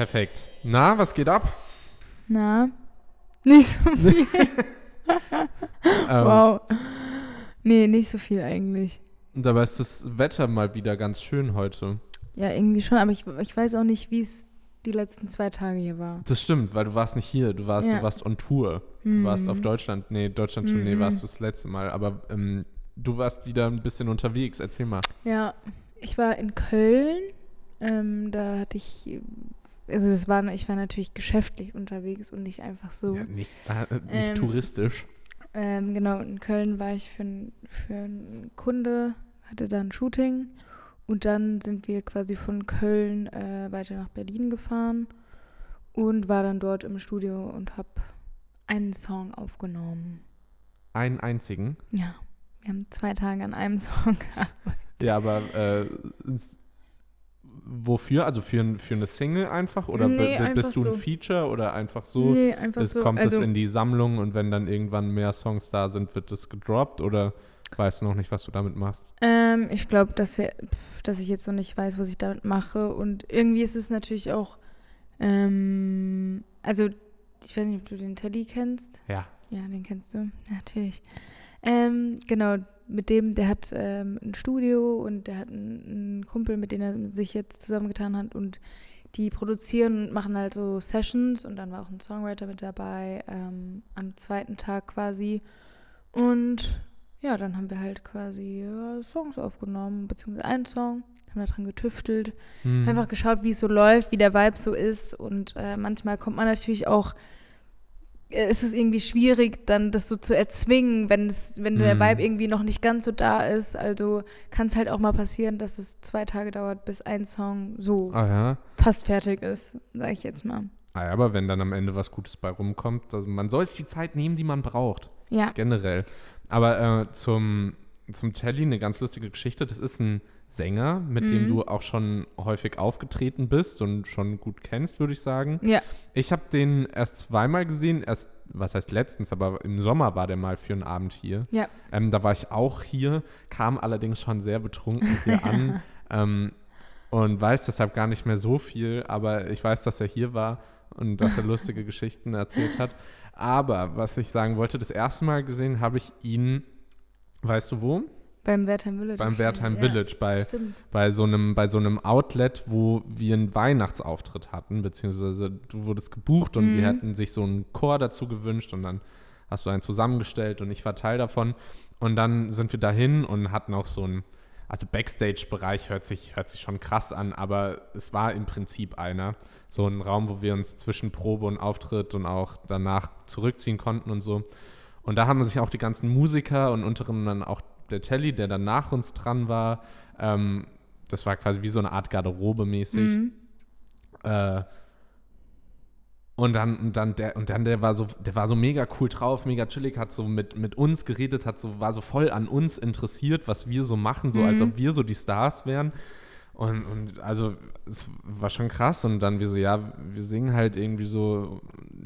Perfekt. Na, was geht ab? Na, nicht so viel. Ähm, wow. Nee, nicht so viel eigentlich. Dabei ist das Wetter mal wieder ganz schön heute. Ja, irgendwie schon, aber ich, ich weiß auch nicht, wie es die letzten zwei Tage hier war. Das stimmt, weil du warst nicht hier, du warst, Ja. du warst on Tour. Du Mhm. warst auf Deutschland, nee, Deutschland-Tournee Mhm. warst du das letzte Mal, aber ähm, du warst wieder ein bisschen unterwegs, erzähl mal. Ja, ich war in Köln. Ähm, da hatte ich, also es war, ich war natürlich geschäftlich unterwegs und nicht einfach so. Ja, nicht äh, nicht Ähm, touristisch. Ähm, genau, in Köln war ich für, für einen Kunde, hatte da ein Shooting und dann sind wir quasi von Köln äh, weiter nach Berlin gefahren und war dann dort im Studio und habe einen Song aufgenommen. Einen einzigen. Ja, wir haben zwei Tage an einem Song gehabt. Ja, aber äh, wofür? Also für, für eine Single einfach? Oder Nee, einfach bist du ein so. Feature oder einfach so? nee, einfach es so. kommt also, es in die Sammlung und wenn dann irgendwann mehr Songs da sind, wird es gedroppt oder weißt du noch nicht, was du damit machst? Ähm, ich glaube, dass wir, pf, dass ich jetzt noch nicht weiß, was ich damit mache. Und irgendwie ist es natürlich auch, ähm, also ich weiß nicht, ob du den Teddy kennst. Ja. Ja, den kennst du, natürlich. Ähm, genau, mit dem, der hat ähm, ein Studio und der hat einen, einen Kumpel, mit dem er sich jetzt zusammengetan hat und die produzieren und machen halt so Sessions und dann war auch ein Songwriter mit dabei ähm, am zweiten Tag quasi. Und ja, dann haben wir halt quasi ja, Songs aufgenommen, beziehungsweise einen Song, haben da dran getüftelt, Hm. einfach geschaut, wie es so läuft, wie der Vibe so ist. Und äh, manchmal kommt man natürlich auch, äh, ist es irgendwie schwierig, dann das so zu erzwingen, wenn, es, wenn der Mhm. Vibe irgendwie noch nicht ganz so da ist. Also kann es halt auch mal passieren, dass es zwei Tage dauert, bis ein Song so Ah ja. fast fertig ist, sage ich jetzt mal. Ah ja, aber wenn dann am Ende was Gutes bei rumkommt, also man soll sich die Zeit nehmen, die man braucht. Ja. Generell. Aber äh, zum, zum Telly eine ganz lustige Geschichte. Das ist ein Sänger, mit dem Mhm. du auch schon häufig aufgetreten bist und schon gut kennst, würde ich sagen. Ja. Ich habe den erst zweimal gesehen, erst, was heißt letztens, aber im Sommer war der mal für einen Abend hier. Ja. Ähm, da war ich auch hier, kam allerdings schon sehr betrunken hier an ähm, und weiß deshalb gar nicht mehr so viel, aber ich weiß, dass er hier war und dass er lustige Geschichten erzählt hat. Aber was ich sagen wollte, das erste Mal gesehen habe ich ihn, weißt du wo? Beim Wertheim Village. Beim Wertheim ja. Village, bei, Stimmt. bei, so einem, bei so einem Outlet, wo wir einen Weihnachtsauftritt hatten, beziehungsweise du wurdest gebucht und die Mhm. hatten sich so einen Chor dazu gewünscht und dann hast du einen zusammengestellt und ich war Teil davon. Und dann sind wir dahin und hatten auch so einen, also Backstage-Bereich hört sich, hört sich schon krass an, aber es war im Prinzip einer. So ein Raum, wo wir uns zwischen Probe und Auftritt und auch danach zurückziehen konnten und so. Und da haben sich auch die ganzen Musiker und unter anderem dann auch der Telly, der dann nach uns dran war, ähm, das war quasi wie so eine Art Garderobe mäßig. Mhm. Äh, und dann, und dann der, und dann der war so, der war so mega cool drauf, mega chillig, hat so mit, mit uns geredet, hat so, war so voll an uns interessiert, was wir so machen, so als Mhm. ob wir so die Stars wären. Und, und also es war schon krass. Und dann wir so, ja, wir singen halt irgendwie so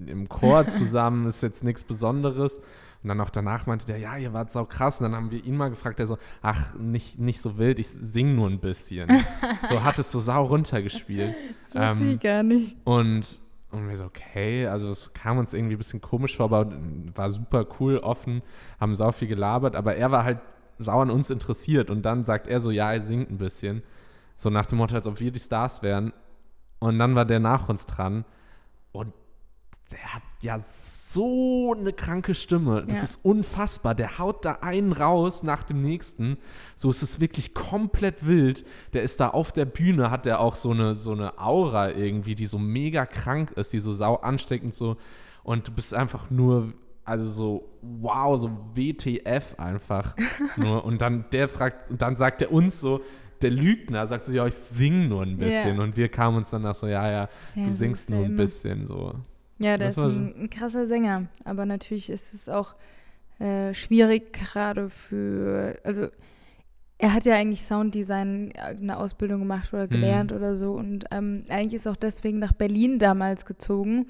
im Chor zusammen, ist jetzt nichts Besonderes. Und dann auch danach meinte der, ja, ihr wart sau krass. Und dann haben wir ihn mal gefragt, der so, ach, nicht, nicht so wild, ich sing nur ein bisschen. so hat es so sau runtergespielt. Das wusste Ähm, ich gar nicht. Und, und wir so, okay, also es kam uns irgendwie ein bisschen komisch vor, aber war super cool, offen, haben sau viel gelabert, aber er war halt sau an uns interessiert und dann sagt er so, ja, er singt ein bisschen. So nach dem Motto, als ob wir die Stars wären. Und dann war der nach uns dran und der hat ja so eine kranke Stimme. Das Ja. ist unfassbar. Der haut da einen raus nach dem nächsten. So ist es wirklich komplett wild. Der ist da auf der Bühne, hat der auch so eine, so eine Aura irgendwie, die so mega krank ist, die so sau ansteckend so. Und du bist einfach nur, also so, wow, so WTF einfach. nur. Und dann der fragt, und dann sagt er uns so, der Lügner sagt so, ja, ich sing nur ein bisschen. Ja. Und wir kamen uns danach so, ja, ja, Ja, du singst nur ein bisschen so. Ja, der Das ist ein, ein krasser Sänger. Aber natürlich ist es auch äh, schwierig, gerade für. Also, er hat ja eigentlich Sounddesign äh, eine Ausbildung gemacht oder gelernt oder so. Und ähm, eigentlich ist auch deswegen nach Berlin damals gezogen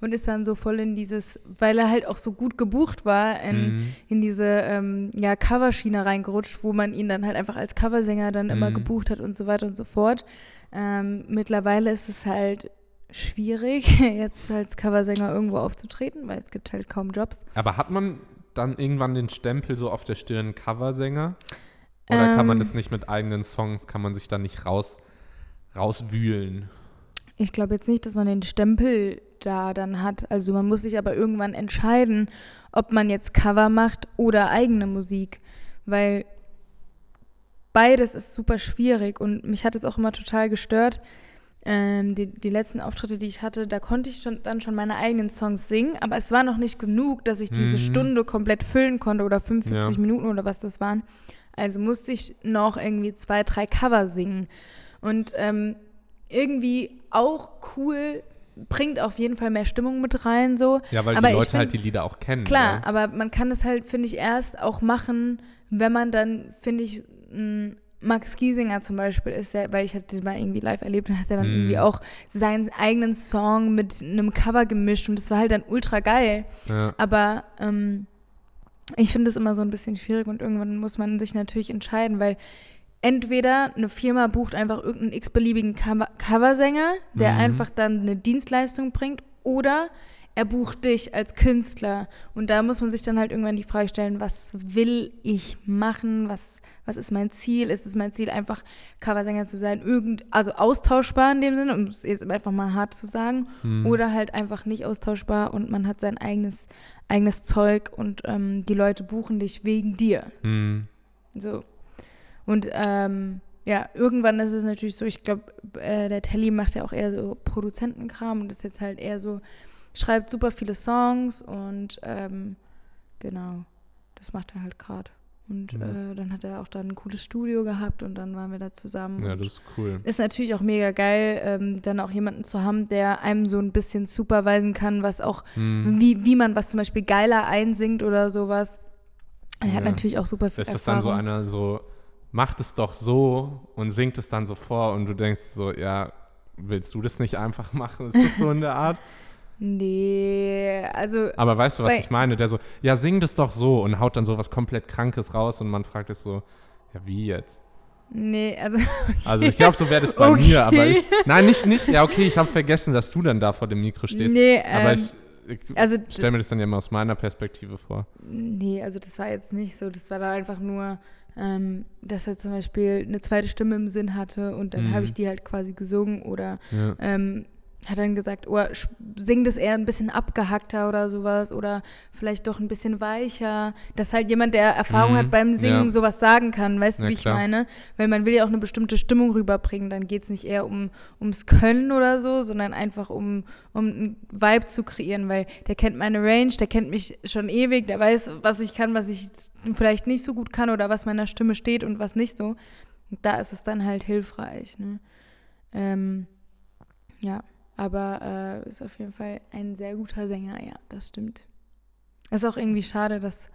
und ist dann so voll in dieses, weil er halt auch so gut gebucht war, in, Mhm. in diese ähm, ja, Coverschiene reingerutscht, wo man ihn dann halt einfach als Coversänger dann immer Mhm. gebucht hat und so weiter und so fort. Ähm, mittlerweile ist es halt schwierig, jetzt als Coversänger irgendwo aufzutreten, weil es gibt halt kaum Jobs. Aber hat man dann irgendwann den Stempel so auf der Stirn Coversänger? Oder ähm, kann man ähm. das nicht mit eigenen Songs, kann man sich da nicht raus, rauswühlen? Ich glaube jetzt nicht, dass man den Stempel da dann hat. Also man muss sich aber irgendwann entscheiden, ob man jetzt Cover macht oder eigene Musik. Weil beides ist super schwierig und mich hat es auch immer total gestört. Ähm, die, die letzten Auftritte, die ich hatte, da konnte ich schon, dann schon meine eigenen Songs singen, aber es war noch nicht genug, dass ich diese mhm. Stunde komplett füllen konnte oder 45 ja. Minuten oder was das waren. Also musste ich noch irgendwie zwei, drei Cover singen. Und ähm, irgendwie auch cool, bringt auf jeden Fall mehr Stimmung mit rein so. Ja, weil aber die Leute find, halt die Lieder auch kennen. Klar, ja. aber man kann es halt, finde ich, erst auch machen, wenn man dann, finde ich, Max Giesinger zum Beispiel ist ja, weil ich hatte mal irgendwie live erlebt und hat er dann mm. irgendwie auch seinen eigenen Song mit einem Cover gemischt und das war halt dann ultra geil. Ja. Aber ähm, ich finde es immer so ein bisschen schwierig und irgendwann muss man sich natürlich entscheiden, weil entweder eine Firma bucht einfach irgendeinen x-beliebigen Coversänger, der mhm. einfach dann eine Dienstleistung bringt, oder er bucht dich als Künstler. Und da muss man sich dann halt irgendwann die Frage stellen, was will ich machen? Was, was ist mein Ziel? Ist es mein Ziel, einfach Coversänger zu sein? Irgend, also austauschbar in dem Sinne, um es jetzt einfach mal hart zu sagen. Mhm. Oder halt einfach nicht austauschbar und man hat sein eigenes, eigenes Zeug und ähm, die Leute buchen dich wegen dir. Mhm. So. Und ähm, ja, irgendwann ist es natürlich so, ich glaube, äh, der Telly macht ja auch eher so Produzentenkram und ist jetzt halt eher so, schreibt super viele Songs und ähm, genau, das macht er halt gerade. Und ja. äh, dann hat er auch dann ein cooles Studio gehabt und dann waren wir da zusammen. Ja, das ist cool. Ist natürlich auch mega geil, ähm, dann auch jemanden zu haben, der einem so ein bisschen superweisen kann, was auch, hm. wie, wie man was zum Beispiel geiler einsingt oder sowas. Er ja. hat natürlich auch super viel Ist das dann so einer so, macht es doch so und singt es dann so vor und du denkst so, ja, willst du das nicht einfach machen? Ist das so in der Art? Nee, also. Aber weißt du, was ich meine? Der so, ja, sing das doch so und haut dann so was komplett Krankes raus und man fragt es so, ja, wie jetzt? Nee, also. Okay. Also ich glaube, so wäre das bei okay. mir, aber ich, nein, nicht, nicht. Ja, okay, ich habe vergessen, dass du dann da vor dem Mikro stehst. Nee, aber ähm, ich, ich also, stelle mir das dann ja mal aus meiner Perspektive vor. Nee, also das war jetzt nicht so. Das war dann einfach nur, ähm, dass er zum Beispiel eine zweite Stimme im Sinn hatte und dann mhm. habe ich die halt quasi gesungen oder ja. ähm, hat dann gesagt, oh, sing das eher ein bisschen abgehackter oder sowas oder vielleicht doch ein bisschen weicher, dass halt jemand, der Erfahrung mhm, hat beim Singen, ja. sowas sagen kann, weißt du, ja, wie ich klar. meine? Weil man will ja auch eine bestimmte Stimmung rüberbringen, dann geht es nicht eher um, ums Können oder so, sondern einfach um, um einen Vibe zu kreieren, weil der kennt meine Range, der kennt mich schon ewig, der weiß, was ich kann, was ich vielleicht nicht so gut kann oder was meiner Stimme steht und was nicht so. Und da ist es dann halt hilfreich, ne? Ähm, ja. Aber äh, ist auf jeden Fall ein sehr guter Sänger, ja, das stimmt. Es ist auch irgendwie schade, dass,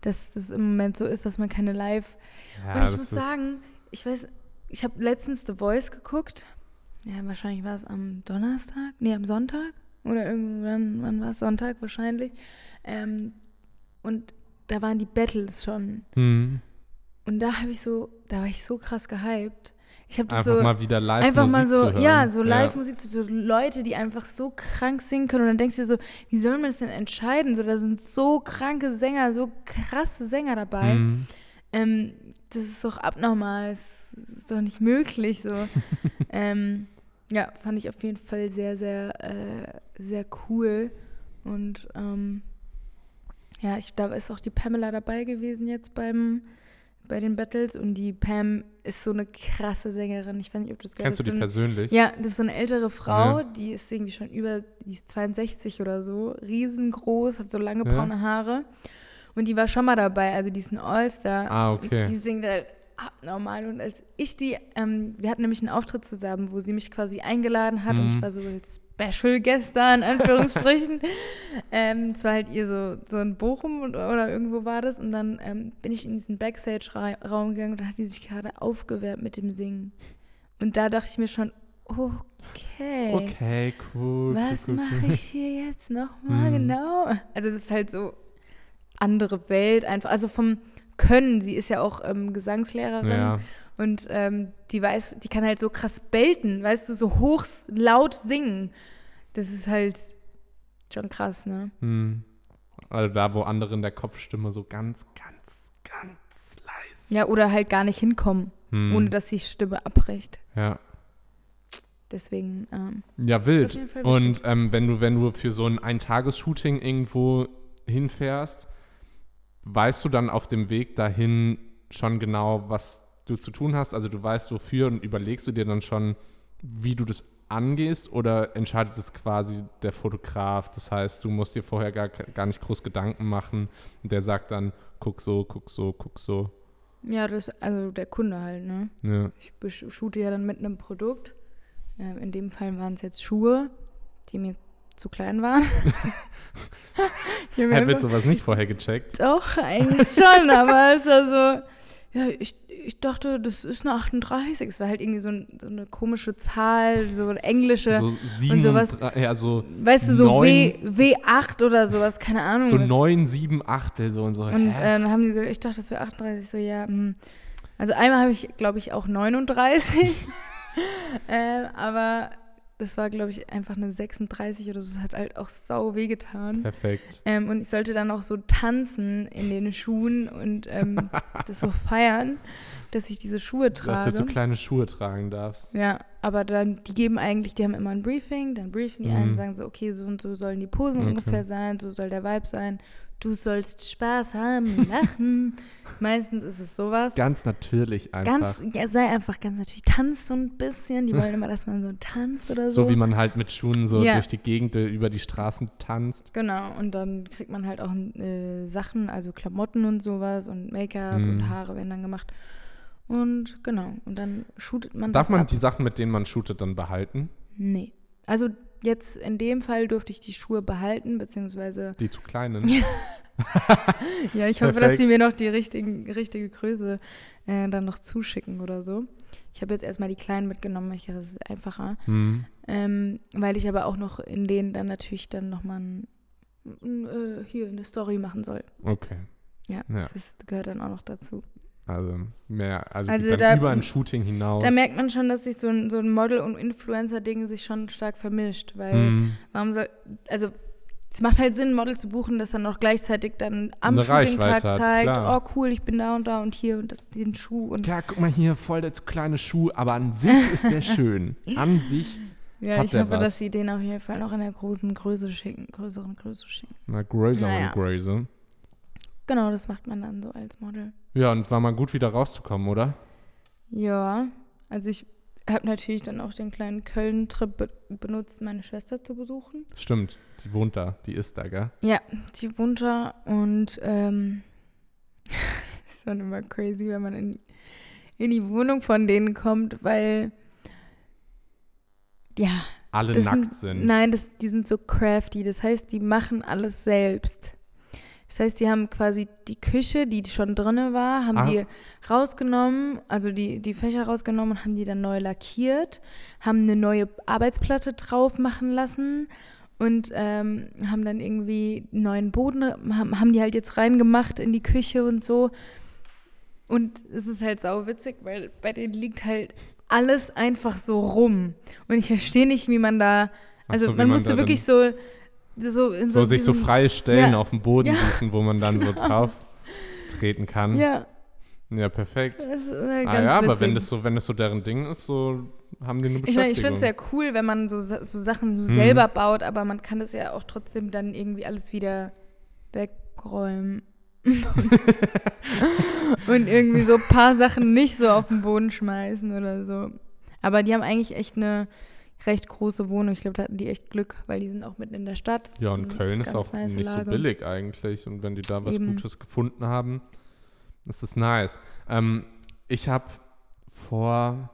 dass das im Moment so ist, dass man keine Live. Ja, Und ich muss sagen, ich weiß, ich habe letztens The Voice geguckt. Ja, wahrscheinlich war es am Donnerstag, nee, am Sonntag. Oder irgendwann, wann war es? Sonntag wahrscheinlich. Ähm, und da waren die Battles schon. Mhm. Und da habe ich so, da war ich so krass gehypt. Ich habe das einfach so mal wieder live einfach Musik mal so ja so Live Musik ja. so Leute, die einfach so krank singen können und dann denkst du dir so, wie soll man das denn entscheiden? So da sind so kranke Sänger, so krasse Sänger dabei. Mhm. Ähm, das ist doch abnormal, das ist doch nicht möglich so. ähm, ja, fand ich auf jeden Fall sehr sehr äh, sehr cool und ähm, ja, ich da ist auch die Pamela dabei gewesen jetzt beim bei den Battles und die Pam ist so eine krasse Sängerin. Ich weiß nicht, ob du es Kennst du die so ein, persönlich? Ja, das ist so eine ältere Frau, ja. die ist irgendwie schon über, die ist 62 oder so, riesengroß, hat so lange braune ja. Haare. Und die war schon mal dabei, also die ist ein All-Star. Ah, okay. Und die singt halt abnormal. Und als ich die, ähm, wir hatten nämlich einen Auftritt zusammen, wo sie mich quasi eingeladen hat mhm. und ich mhm. war so als Special da, in Anführungsstrichen. ähm, es war halt ihr so, so in Bochum oder irgendwo war das. Und dann ähm, bin ich in diesen Backstage-Raum gegangen und da hat sie sich gerade aufgewärmt mit dem Singen. Und da dachte ich mir schon, okay. Okay, cool. Was cool, cool, mache ich hier jetzt nochmal mhm. genau? Also das ist halt so andere Welt einfach. Also vom können. Sie ist ja auch ähm, Gesangslehrerin. Ja. Und ähm, die weiß, die kann halt so krass belten, weißt du, so hoch laut singen. Das ist halt schon krass, ne? Hm. Also da, wo andere in der Kopfstimme so ganz, ganz, ganz leise. Ja, oder halt gar nicht hinkommen, Hm. ohne dass die Stimme abbricht. Ja. Deswegen, ähm, Ja, wild. Und ähm, wenn du, wenn du für so ein Eintages-Shooting irgendwo hinfährst, weißt du dann auf dem Weg dahin schon genau, was du zu tun hast? Also du weißt wofür und überlegst du dir dann schon, wie du das angehst oder entscheidet es quasi der Fotograf? Das heißt, du musst dir vorher gar, gar nicht groß Gedanken machen und der sagt dann, guck so, guck so, guck so. ja, das, also der Kunde halt, ne? Ja. Ich shoote ja dann mit einem Produkt. Ähm, in dem Fall waren es jetzt Schuhe, die mir zu klein waren. Er wird einfach- sowas nicht vorher gecheckt. Doch, eigentlich schon, aber es war so, ja, ich, ich dachte, das ist eine 38. Es war halt irgendwie so, ein, so eine komische Zahl, so eine englische, So und sowas. 37, ja, so, weißt du, so neun- w, W8 oder sowas, keine Ahnung. so was- 9, 7, 8 so und so. Und äh, dann haben die gesagt, ich dachte, das wäre 38. So, ja, hm. Also einmal habe ich, glaube ich, auch 39. äh, aber das war, glaube ich, einfach eine 36 oder so. Das hat halt auch sau wehgetan. Perfekt. Ähm, und ich sollte dann auch so tanzen in den Schuhen und ähm, das so feiern, dass ich diese Schuhe Dass du trage. jetzt so kleine Schuhe tragen darfst. Ja, aber dann, die geben eigentlich, die haben immer ein Briefing, dann briefen die Mhm. einen, sagen so, okay, so und so sollen die Posen Okay. ungefähr sein, so soll der Vibe sein. Du sollst Spaß haben, lachen. Meistens ist es sowas. Ganz natürlich einfach. Ganz, ja, sei einfach ganz natürlich, tanz so ein bisschen. Die wollen immer, dass man so tanzt oder so. so wie man halt mit Schuhen so Ja. durch die Gegend äh, über die Straßen tanzt. Genau, und dann kriegt man halt auch äh, Sachen, also Klamotten und sowas und Make-up Mhm. und Haare werden dann gemacht. Und genau, und dann shootet man Darf man ab. die Sachen, mit denen man shootet, dann behalten? Nee. Also jetzt in dem Fall durfte ich die Schuhe behalten, beziehungsweise Die zu kleinen? ja, ich hoffe, dass Perfekt. sie mir noch die richtigen, richtige Größe äh, dann noch zuschicken oder so. Ich habe jetzt erstmal die kleinen mitgenommen, ich dachte, das ist einfacher. Hm. Ähm, weil ich aber auch noch in denen dann natürlich dann nochmal ein, ein, äh, hier eine Story machen soll. Okay. Ja, Ja. das ist, gehört dann auch noch dazu. Also mehr, also, Also da- über ein Shooting hinaus. Da merkt man schon, dass sich so ein, so ein Model- und Influencer-Ding sich schon stark vermischt, weil Hm. warum soll, also es macht halt Sinn, ein Model zu buchen, das dann auch gleichzeitig dann am Shooting-Tag zeigt, klar. oh cool, ich bin da und da und hier und das den Schuh und Ja, guck mal hier, voll der kleine Schuh, aber an sich ist der schön. An sich, ja, ich hoffe, was. dass sie den auf jeden Fall noch in der großen Größe schicken, größeren Größe schicken. na, größer Naja. und größer. Genau, das macht man dann so als Model. Ja, und war mal gut wieder rauszukommen, oder? Ja, also ich habe natürlich dann auch den kleinen Köln-Trip be benutzt, meine Schwester zu besuchen. Stimmt, die wohnt da, die ist da, gell? Ja, die wohnt da und ähm, ist schon immer crazy, wenn man in, in die Wohnung von denen kommt, weil ja, Alle nackt sind, sind. nein, das, die sind so crafty. Das heißt, die machen alles selbst. Das heißt, die haben quasi die Küche, die schon drinne war, haben Ah. die rausgenommen, also die, die Fächer rausgenommen und haben die dann neu lackiert, haben eine neue Arbeitsplatte drauf machen lassen und ähm, haben dann irgendwie einen neuen Boden, haben, haben die halt jetzt reingemacht in die Küche und so. Und es ist halt sau witzig, weil bei denen liegt halt alles einfach so rum. Und ich verstehe nicht, wie man da. Also so, man man musste wirklich so. So, in so sich so freie Stellen Ja. auf dem Boden Ja. suchen, wo man dann so drauf treten kann. Ja, Ja, perfekt. das ist halt Ah ganz ja, aber witzig. wenn das so, wenn das so deren Ding ist, so haben die eine ich Beschäftigung. meine, ich finde es ja cool, wenn man so, so Sachen so Mhm. selber baut, aber man kann das ja auch trotzdem dann irgendwie alles wieder wegräumen. und irgendwie so ein paar Sachen nicht so auf den Boden schmeißen oder so. Aber die haben eigentlich echt eine recht große Wohnung. Ich glaube, da hatten die echt Glück, weil die sind auch mitten in der Stadt. Das ja, und Köln ist auch nice nicht Lage. so billig eigentlich. Und wenn die da was Eben. Gutes gefunden haben, ist das nice. Ähm, ich habe vor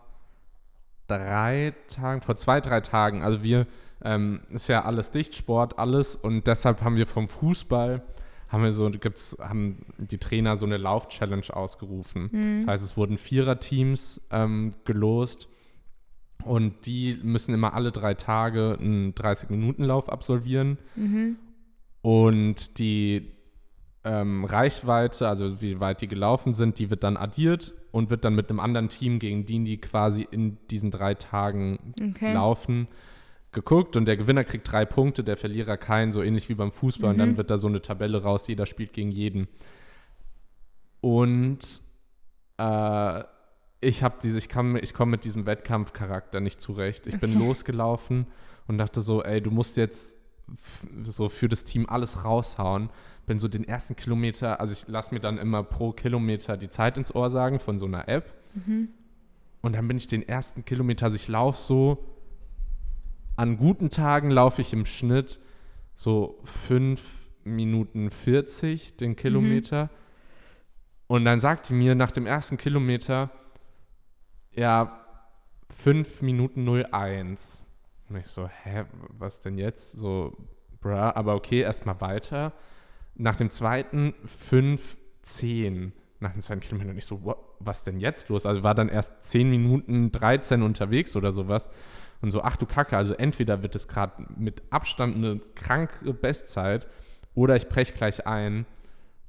drei Tagen, vor zwei, drei Tagen, also wir, ähm, ist ja alles dicht, Sport, alles. Und deshalb haben wir vom Fußball, haben wir so, gibt's, haben die Trainer so eine Lauf-Challenge ausgerufen. Mhm. Das heißt, es wurden Viererteams ähm, gelost und die müssen immer alle drei Tage einen 30-Minuten-Lauf absolvieren. Mhm. Und die ähm, Reichweite, also wie weit die gelaufen sind, die wird dann addiert und wird dann mit einem anderen Team, gegen den die quasi in diesen drei Tagen Okay. laufen, geguckt und der Gewinner kriegt drei Punkte, der Verlierer keinen, so ähnlich wie beim Fußball und dann Mhm. wird da so eine Tabelle raus, jeder spielt gegen jeden. Und äh, ich habe diese, ich kann, ich komme mit diesem Wettkampfcharakter nicht zurecht. Ich bin Okay. losgelaufen und dachte so, ey, du musst jetzt so für das Team alles raushauen. Bin so den ersten Kilometer, also ich lasse mir dann immer pro Kilometer die Zeit ins Ohr sagen von so einer App. Mhm. Und dann bin ich den ersten Kilometer, also ich laufe so, an guten Tagen laufe ich im Schnitt so 5 Minuten 40 den Kilometer. Und dann sagt die mir nach dem ersten Kilometer, ja, 5 Minuten 01. Und ich so, hä, was denn jetzt? So, bruh, aber okay, erstmal weiter. Nach dem zweiten 5, 10. Nach dem zweiten Kilometer und ich so, what, was denn jetzt los? Also war dann erst 10 Minuten 13 unterwegs oder sowas. Und so, ach du Kacke, also entweder wird es gerade mit Abstand eine kranke Bestzeit oder ich breche gleich ein.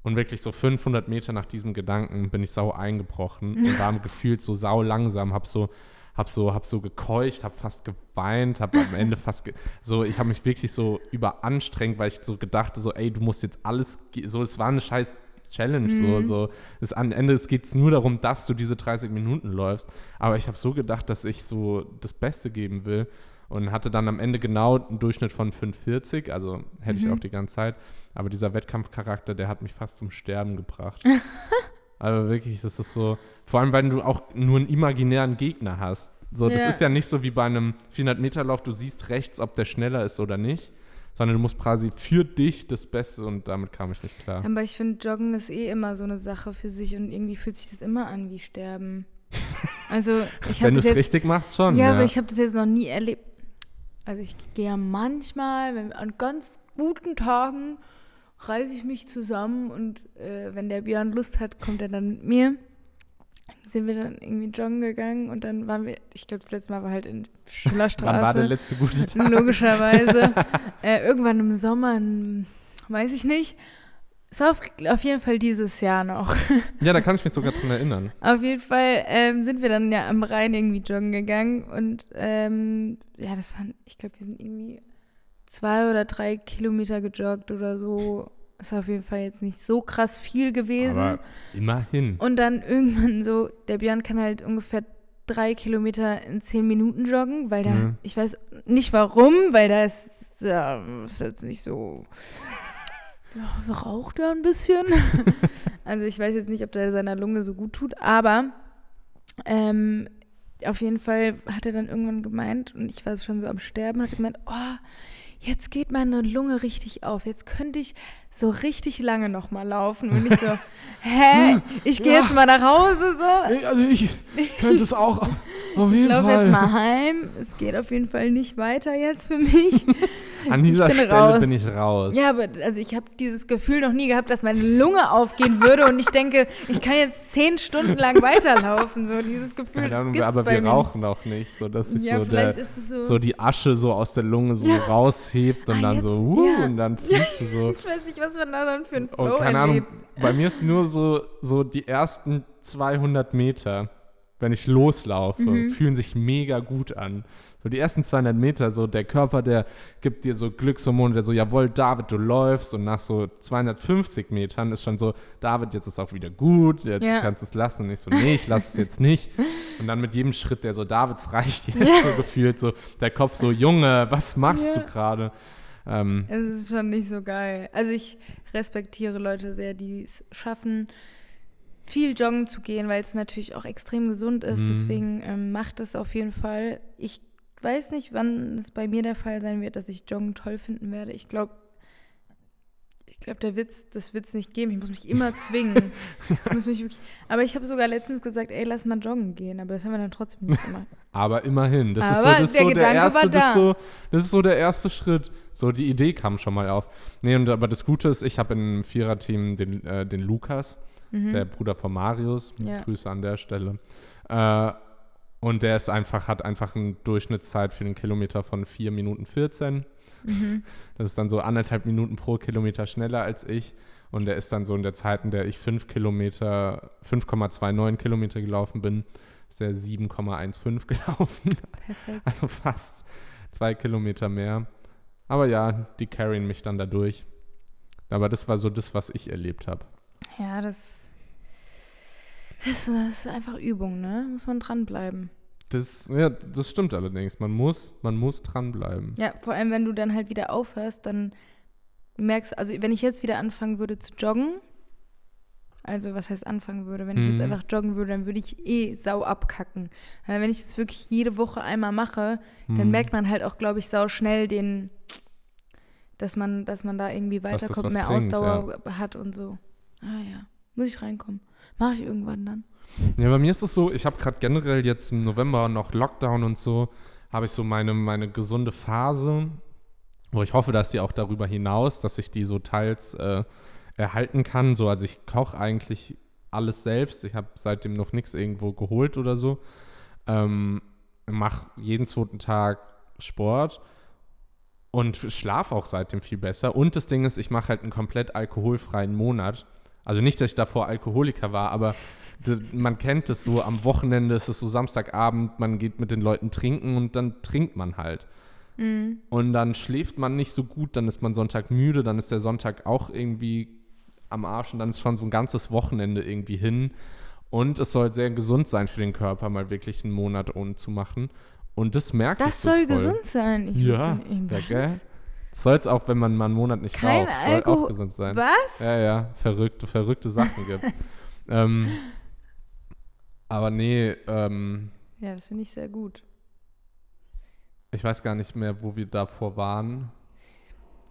Und wirklich so 500 Meter nach diesem Gedanken bin ich sau eingebrochen und war gefühlt so sau langsam, hab so, hab so, hab so gekeucht, hab fast geweint, hab am Ende fast, so, ich habe mich wirklich so überanstrengt, weil ich so gedachte, so, ey, du musst jetzt alles, so, es war eine scheiß Challenge, so, Mhm. so, es, am Ende es geht nur darum, dass du diese 30 Minuten läufst, aber ich habe so gedacht, dass ich so das Beste geben will und hatte dann am Ende genau einen Durchschnitt von 5,40, also hätte ich Mhm. auch die ganze Zeit, aber dieser Wettkampfcharakter, der hat mich fast zum Sterben gebracht. also wirklich, das ist so, vor allem, weil du auch nur einen imaginären Gegner hast. So, das Ja. ist ja nicht so wie bei einem 400-Meter-Lauf, du siehst rechts, ob der schneller ist oder nicht, sondern du musst quasi für dich das Beste und damit kam ich nicht klar. Aber ich finde, Joggen ist eh immer so eine Sache für sich und irgendwie fühlt sich das immer an wie Sterben. Also ich Wenn du es richtig machst, schon. ja, Ja, aber ich habe das jetzt noch nie erlebt. Also ich gehe ja manchmal, wenn, an ganz guten Tagen reiße ich mich zusammen und äh, wenn der Björn Lust hat, kommt er dann mit mir. Sind wir dann irgendwie joggen gegangen und dann waren wir, ich glaube, das letzte Mal war halt in Schillerstraße. Wann war der letzte gute Tag? Logischerweise. äh, irgendwann im Sommer, weiß ich nicht. Es war auf, auf jeden Fall dieses Jahr noch. Ja, da kann ich mich sogar dran erinnern. auf jeden Fall ähm, sind wir dann ja am Rhein irgendwie joggen gegangen und ähm, ja, das waren, ich glaube, wir sind irgendwie zwei oder drei Kilometer gejoggt oder so. Ist auf jeden Fall jetzt nicht so krass viel gewesen. Aber immerhin. Und dann irgendwann so, der Björn kann halt ungefähr drei Kilometer in zehn Minuten joggen, weil da, Mhm. ich weiß nicht warum, weil da ist, ja, ist jetzt nicht so, ja, raucht er ein bisschen. also ich weiß jetzt nicht, ob der seiner Lunge so gut tut, aber ähm, auf jeden Fall hat er dann irgendwann gemeint, und ich war schon so am Sterben, hat er gemeint, oh, jetzt geht meine Lunge richtig auf. Jetzt könnte ich so richtig lange noch mal laufen. Und ich so, hä? Ich gehe Ja. jetzt mal nach Hause so. Also ich könnte es auch auf Ich laufe jetzt mal heim. Es geht auf jeden Fall nicht weiter jetzt für mich. An dieser Stelle raus. bin ich raus. Ja, aber also ich habe dieses Gefühl noch nie gehabt, dass meine Lunge aufgehen würde und ich denke, ich kann jetzt zehn Stunden lang weiterlaufen. So dieses Gefühl, Keine Ahnung, aber bei wir mir rauchen auch nicht, so dass sich. Ja, so, vielleicht der, ist es so. so die Asche so aus der Lunge so raushebt und Ah, dann jetzt- so, uh, ja. und dann fliegst du so. ich weiß nicht, was man da dann für Und Flow keine Ahnung, bei mir ist nur so, so die ersten 200 Meter, wenn ich loslaufe, Mhm. fühlen sich mega gut an. So die ersten 200 Meter, so der Körper, der gibt dir so Glückshormone, der so, jawohl, David, du läufst. Und nach so 250 Metern ist schon so, David, jetzt ist auch wieder gut, jetzt Ja. kannst du es lassen. Und ich so, nee, ich lasse es jetzt nicht. Und dann mit jedem Schritt, der so, Davids reicht jetzt so gefühlt, so der Kopf so, Junge, was machst Ja. du gerade? Ähm, Es ist schon nicht so geil. Also ich respektiere Leute sehr, die es schaffen, viel joggen zu gehen, weil es natürlich auch extrem gesund ist. Mhm. Deswegen ähm, macht es auf jeden Fall. Ich weiß nicht, wann es bei mir der Fall sein wird, dass ich Joggen toll finden werde. Ich glaube, ich glaube, der Witz, das wird es nicht geben. Ich muss mich immer zwingen. ich muss mich wirklich, aber ich habe sogar letztens gesagt, ey, lass mal joggen gehen. Aber das haben wir dann trotzdem nicht gemacht. Aber immerhin, das ist so, das der so der Gedanke erste, so, das ist so der erste Schritt. So die Idee kam schon mal auf. Nee, und aber das Gute ist, ich habe im Viererteam den, äh, den Lukas, Mhm. der Bruder von Marius. Ja. Grüße an der Stelle. Äh, und der ist einfach, hat einfach eine Durchschnittszeit für den Kilometer von 4 Minuten 14. Mhm. Das ist dann so anderthalb Minuten pro Kilometer schneller als ich. Und der ist dann so in der Zeit, in der ich 5 Kilometer, 5,29 Kilometer gelaufen bin, ist der 7,15 gelaufen. Perfekt. Also fast zwei Kilometer mehr. Aber ja, die carryen mich dann dadurch. Aber das war so das, was ich erlebt habe. Ja, das, das, ist einfach Übung, ne? Muss man dranbleiben. Das, ja, das stimmt allerdings. Man muss, man muss dranbleiben. Ja, vor allem, wenn du dann halt wieder aufhörst, dann merkst du, also wenn ich jetzt wieder anfangen würde zu joggen, also was heißt anfangen würde, wenn ich jetzt Mhm. einfach joggen würde, dann würde ich eh sau abkacken. Weil wenn ich das wirklich jede Woche einmal mache, dann Mhm. merkt man halt auch, glaube ich, sau schnell den, dass man, dass man da irgendwie weiterkommt, mehr bringt, Ausdauer hat und so. Ah ja, muss ich reinkommen. Mache ich irgendwann dann. Ja, bei mir ist es so, ich habe gerade generell jetzt im November noch Lockdown und so, habe ich so meine, meine gesunde Phase, wo ich hoffe, dass die auch darüber hinaus, dass ich die so teils äh, erhalten kann. So, also ich koche eigentlich alles selbst. Ich habe seitdem noch nichts irgendwo geholt oder so. Ähm, mache jeden zweiten Tag Sport und schlafe auch seitdem viel besser. Und das Ding ist, ich mache halt einen komplett alkoholfreien Monat. Also nicht, dass ich davor Alkoholiker war, aber man kennt es so, am Wochenende ist es so Samstagabend, man geht mit den Leuten trinken und dann trinkt man halt. Mhm. Und dann schläft man nicht so gut, dann ist man Sonntag müde, dann ist der Sonntag auch irgendwie am Arsch und dann ist schon so ein ganzes Wochenende irgendwie hin. Und es soll sehr gesund sein für den Körper, mal wirklich einen Monat ohne zu machen. Und das merkt Das ich so soll voll. gesund sein. Ich Ja, ja, gell? Soll es auch, wenn man mal einen Monat nicht Kein raucht, soll auch Alkohol- gesund sein. Was? Ja, ja, verrückte, verrückte Sachen gibt. ähm, aber nee, ähm, Ja, das finde ich sehr gut. ich weiß gar nicht mehr, wo wir davor waren.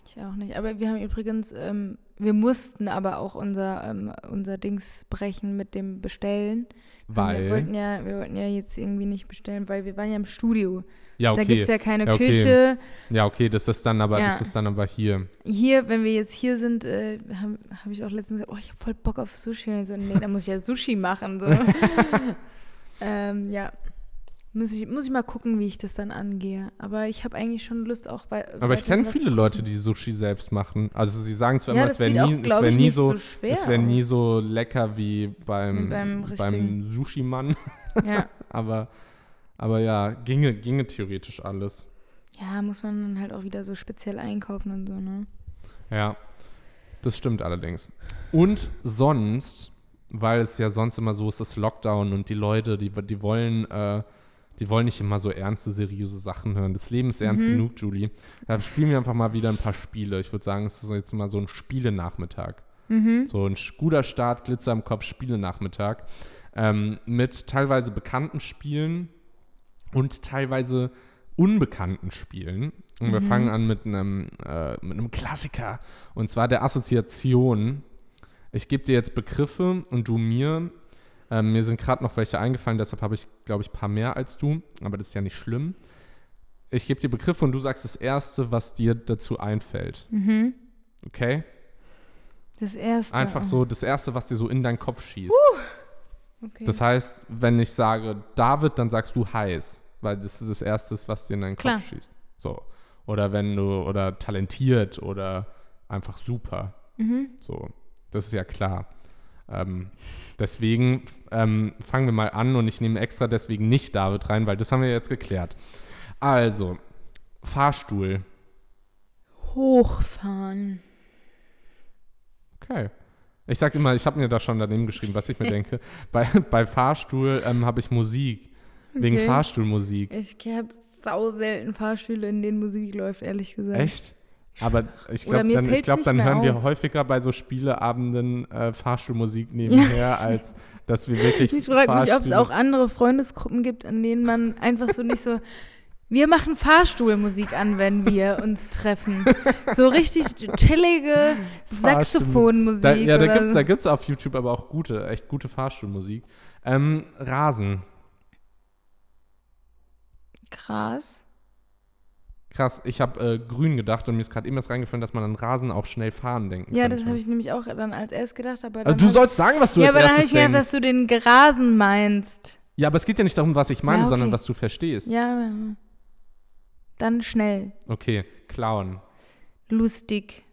Ich auch nicht. Aber wir haben übrigens, ähm, wir mussten aber auch unser, ähm, unser Dings brechen mit dem Bestellen. Weil. Wir wollten, ja, wir wollten ja jetzt irgendwie nicht bestellen, weil wir waren ja im Studio. ja, Da okay. gibt es ja keine Ja, okay. Küche. Ja, okay, das ist dann aber, Ja. das ist dann aber hier. Hier, wenn wir jetzt hier sind, äh, habe hab ich auch letztens gesagt, oh, ich habe voll Bock auf Sushi. Und so, nee, da muss ich ja Sushi machen. So. ähm, ja. Muss ich, muss ich mal gucken, wie ich das dann angehe. Aber ich habe eigentlich schon Lust auch, weil. Aber ich kenne viele Leute, die Sushi selbst machen. Also sie sagen zwar Ja, immer, es wäre sieht auch, nie, es wär nie so, so schwer es wäre nie so lecker wie beim, Wie beim beim. Sushi-Mann. Ja. aber, aber ja, ginge, ginge theoretisch alles. ja, muss man dann halt auch wieder so speziell einkaufen und so, ne? Ja, das stimmt allerdings. Und sonst, weil es ja sonst immer so ist, das Lockdown und die Leute, die, die wollen, äh, die wollen nicht immer so ernste, seriöse Sachen hören. Das Leben ist ernst Mhm. genug, Julie. Da spielen wir einfach mal wieder ein paar Spiele. Ich würde sagen, es ist jetzt mal so ein Spielenachmittag. Mhm. So ein guter Start, Glitzer im Kopf, Spielenachmittag. Ähm, mit teilweise bekannten Spielen und teilweise unbekannten Spielen. Und wir Mhm. fangen an mit einem, äh, mit einem Klassiker. Und zwar der Assoziation. Ich gebe dir jetzt Begriffe und du mir. Ähm, mir sind gerade noch welche eingefallen, deshalb habe ich, glaube ich, ein paar mehr als du. Aber das ist ja nicht schlimm. Ich gebe dir Begriffe und du sagst das Erste, was dir dazu einfällt. Mhm. Okay? Das erste. Einfach so das Erste, was dir so in deinen Kopf schießt. Okay. Das heißt, wenn ich sage David, dann sagst du heiß, weil das ist das Erste, was dir in deinen Klar. Kopf schießt. So. Oder wenn du, oder talentiert oder einfach super. mhm. So. Das ist ja klar. Ähm, deswegen ähm, fangen wir mal an und ich nehme extra deswegen nicht David rein, weil das haben wir jetzt geklärt. Also, Fahrstuhl. Hochfahren. Okay. Ich sag immer, ich habe mir da schon daneben geschrieben, was ich mir denke. Bei, bei Fahrstuhl ähm, habe ich Musik. Wegen Okay. Fahrstuhlmusik. Ich habe sau selten Fahrstühle, in denen Musik läuft, ehrlich gesagt. Echt? Aber ich glaube, dann, ich glaub, dann hören wir auf. häufiger bei so Spieleabenden äh, Fahrstuhlmusik nebenher, als dass wir wirklich. Ich frage mich, ob es auch andere Freundesgruppen gibt, an denen man einfach so nicht so. Wir machen Fahrstuhlmusik an, wenn wir uns treffen. So richtig chillige Saxophonmusik. Da, ja, da gibt es da gibt's auf YouTube aber auch gute, echt gute Fahrstuhlmusik. Ähm, Rasen. Krass. Krass, ich habe äh, grün gedacht und mir ist gerade eben was reingefallen, dass man an Rasen auch schnell fahren denken Ja, das habe ich nämlich auch dann als erst gedacht. Aber Also du sollst sagen, was du ich, Ja, als aber dann habe erstes ich gedacht, dass du den Grasen meinst. Ja, aber es geht ja nicht darum, was ich meine, Ja, okay. sondern was du verstehst. Ja, ja. dann schnell. Okay, klauen. Lustig.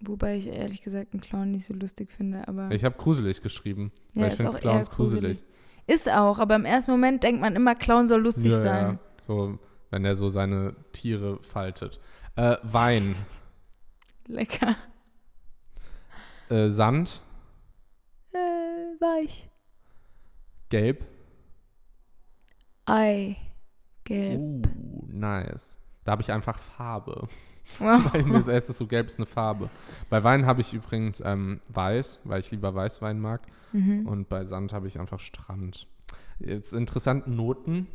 Wobei ich ehrlich gesagt einen Clown nicht so lustig finde, aber Ich habe gruselig geschrieben. ja, weil ich ist finde auch eher Clowns gruselig. Ist auch, aber im ersten Moment denkt man immer, Clown soll lustig Ja, sein. ja. So, wenn er so seine Tiere faltet. Äh, Wein, Lecker. äh, Sand, Äh, weich. Gelb. Ei. Gelb. Uh, nice. Da habe ich einfach Farbe. Wow. Mir ist es so gelb ist eine Farbe. Bei Wein habe ich übrigens ähm, weiß, weil ich lieber Weißwein mag. Mhm. Und bei Sand habe ich einfach Strand. Jetzt interessant, Noten.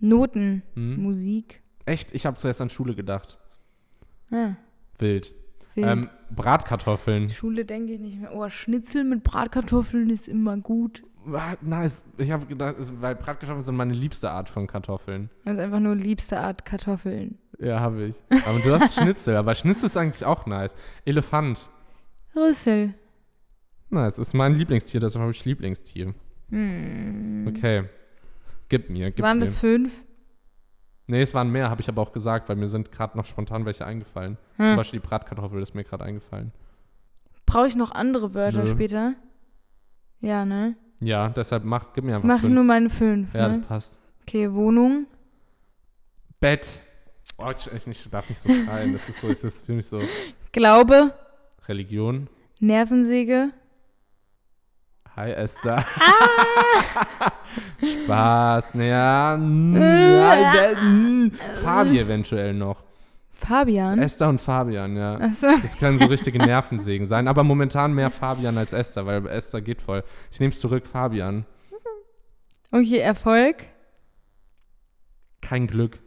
Noten. Hm? Musik. Echt, ich habe zuerst an Schule gedacht. Ah, Wild. wild. Ähm, Bratkartoffeln. Schule denke ich nicht mehr. Oh, Schnitzel mit Bratkartoffeln ist immer gut. Ah, Nice. Ich habe gedacht, weil Bratkartoffeln sind meine liebste Art von Kartoffeln. Das ist einfach nur liebste Art Kartoffeln. Ja, habe ich. Aber du hast Schnitzel, aber Schnitzel ist eigentlich auch nice. Elefant. Rüssel. Nice, ist mein Lieblingstier, deshalb habe ich Lieblingstier. Hm. Okay. Gib mir, gib Waren mir. das fünf? Nee, es waren mehr, habe ich aber auch gesagt, weil mir sind gerade noch spontan welche eingefallen. Zum Hm. Beispiel die Bratkartoffel ist mir gerade eingefallen. Brauche ich noch andere Wörter Nö. später? Ja, ne? Ja, deshalb mach, gib mir einfach Mach fünf. nur meine fünf. Ja, ne? das passt. Okay, Wohnung. Bett. Oh, ich, ich darf nicht so schreien. Das ist so, das ist für mich so Glaube. Religion. Nervensäge. Hi Esther. Ah! Spaß. Naja. Fabi eventuell noch. Fabian. Esther und Fabian, ja. Achso. Das können so richtige Nervensägen sein. Aber momentan mehr Fabian als Esther, weil Esther geht voll. Ich nehme es zurück, Fabian. Okay, Erfolg. Kein Glück.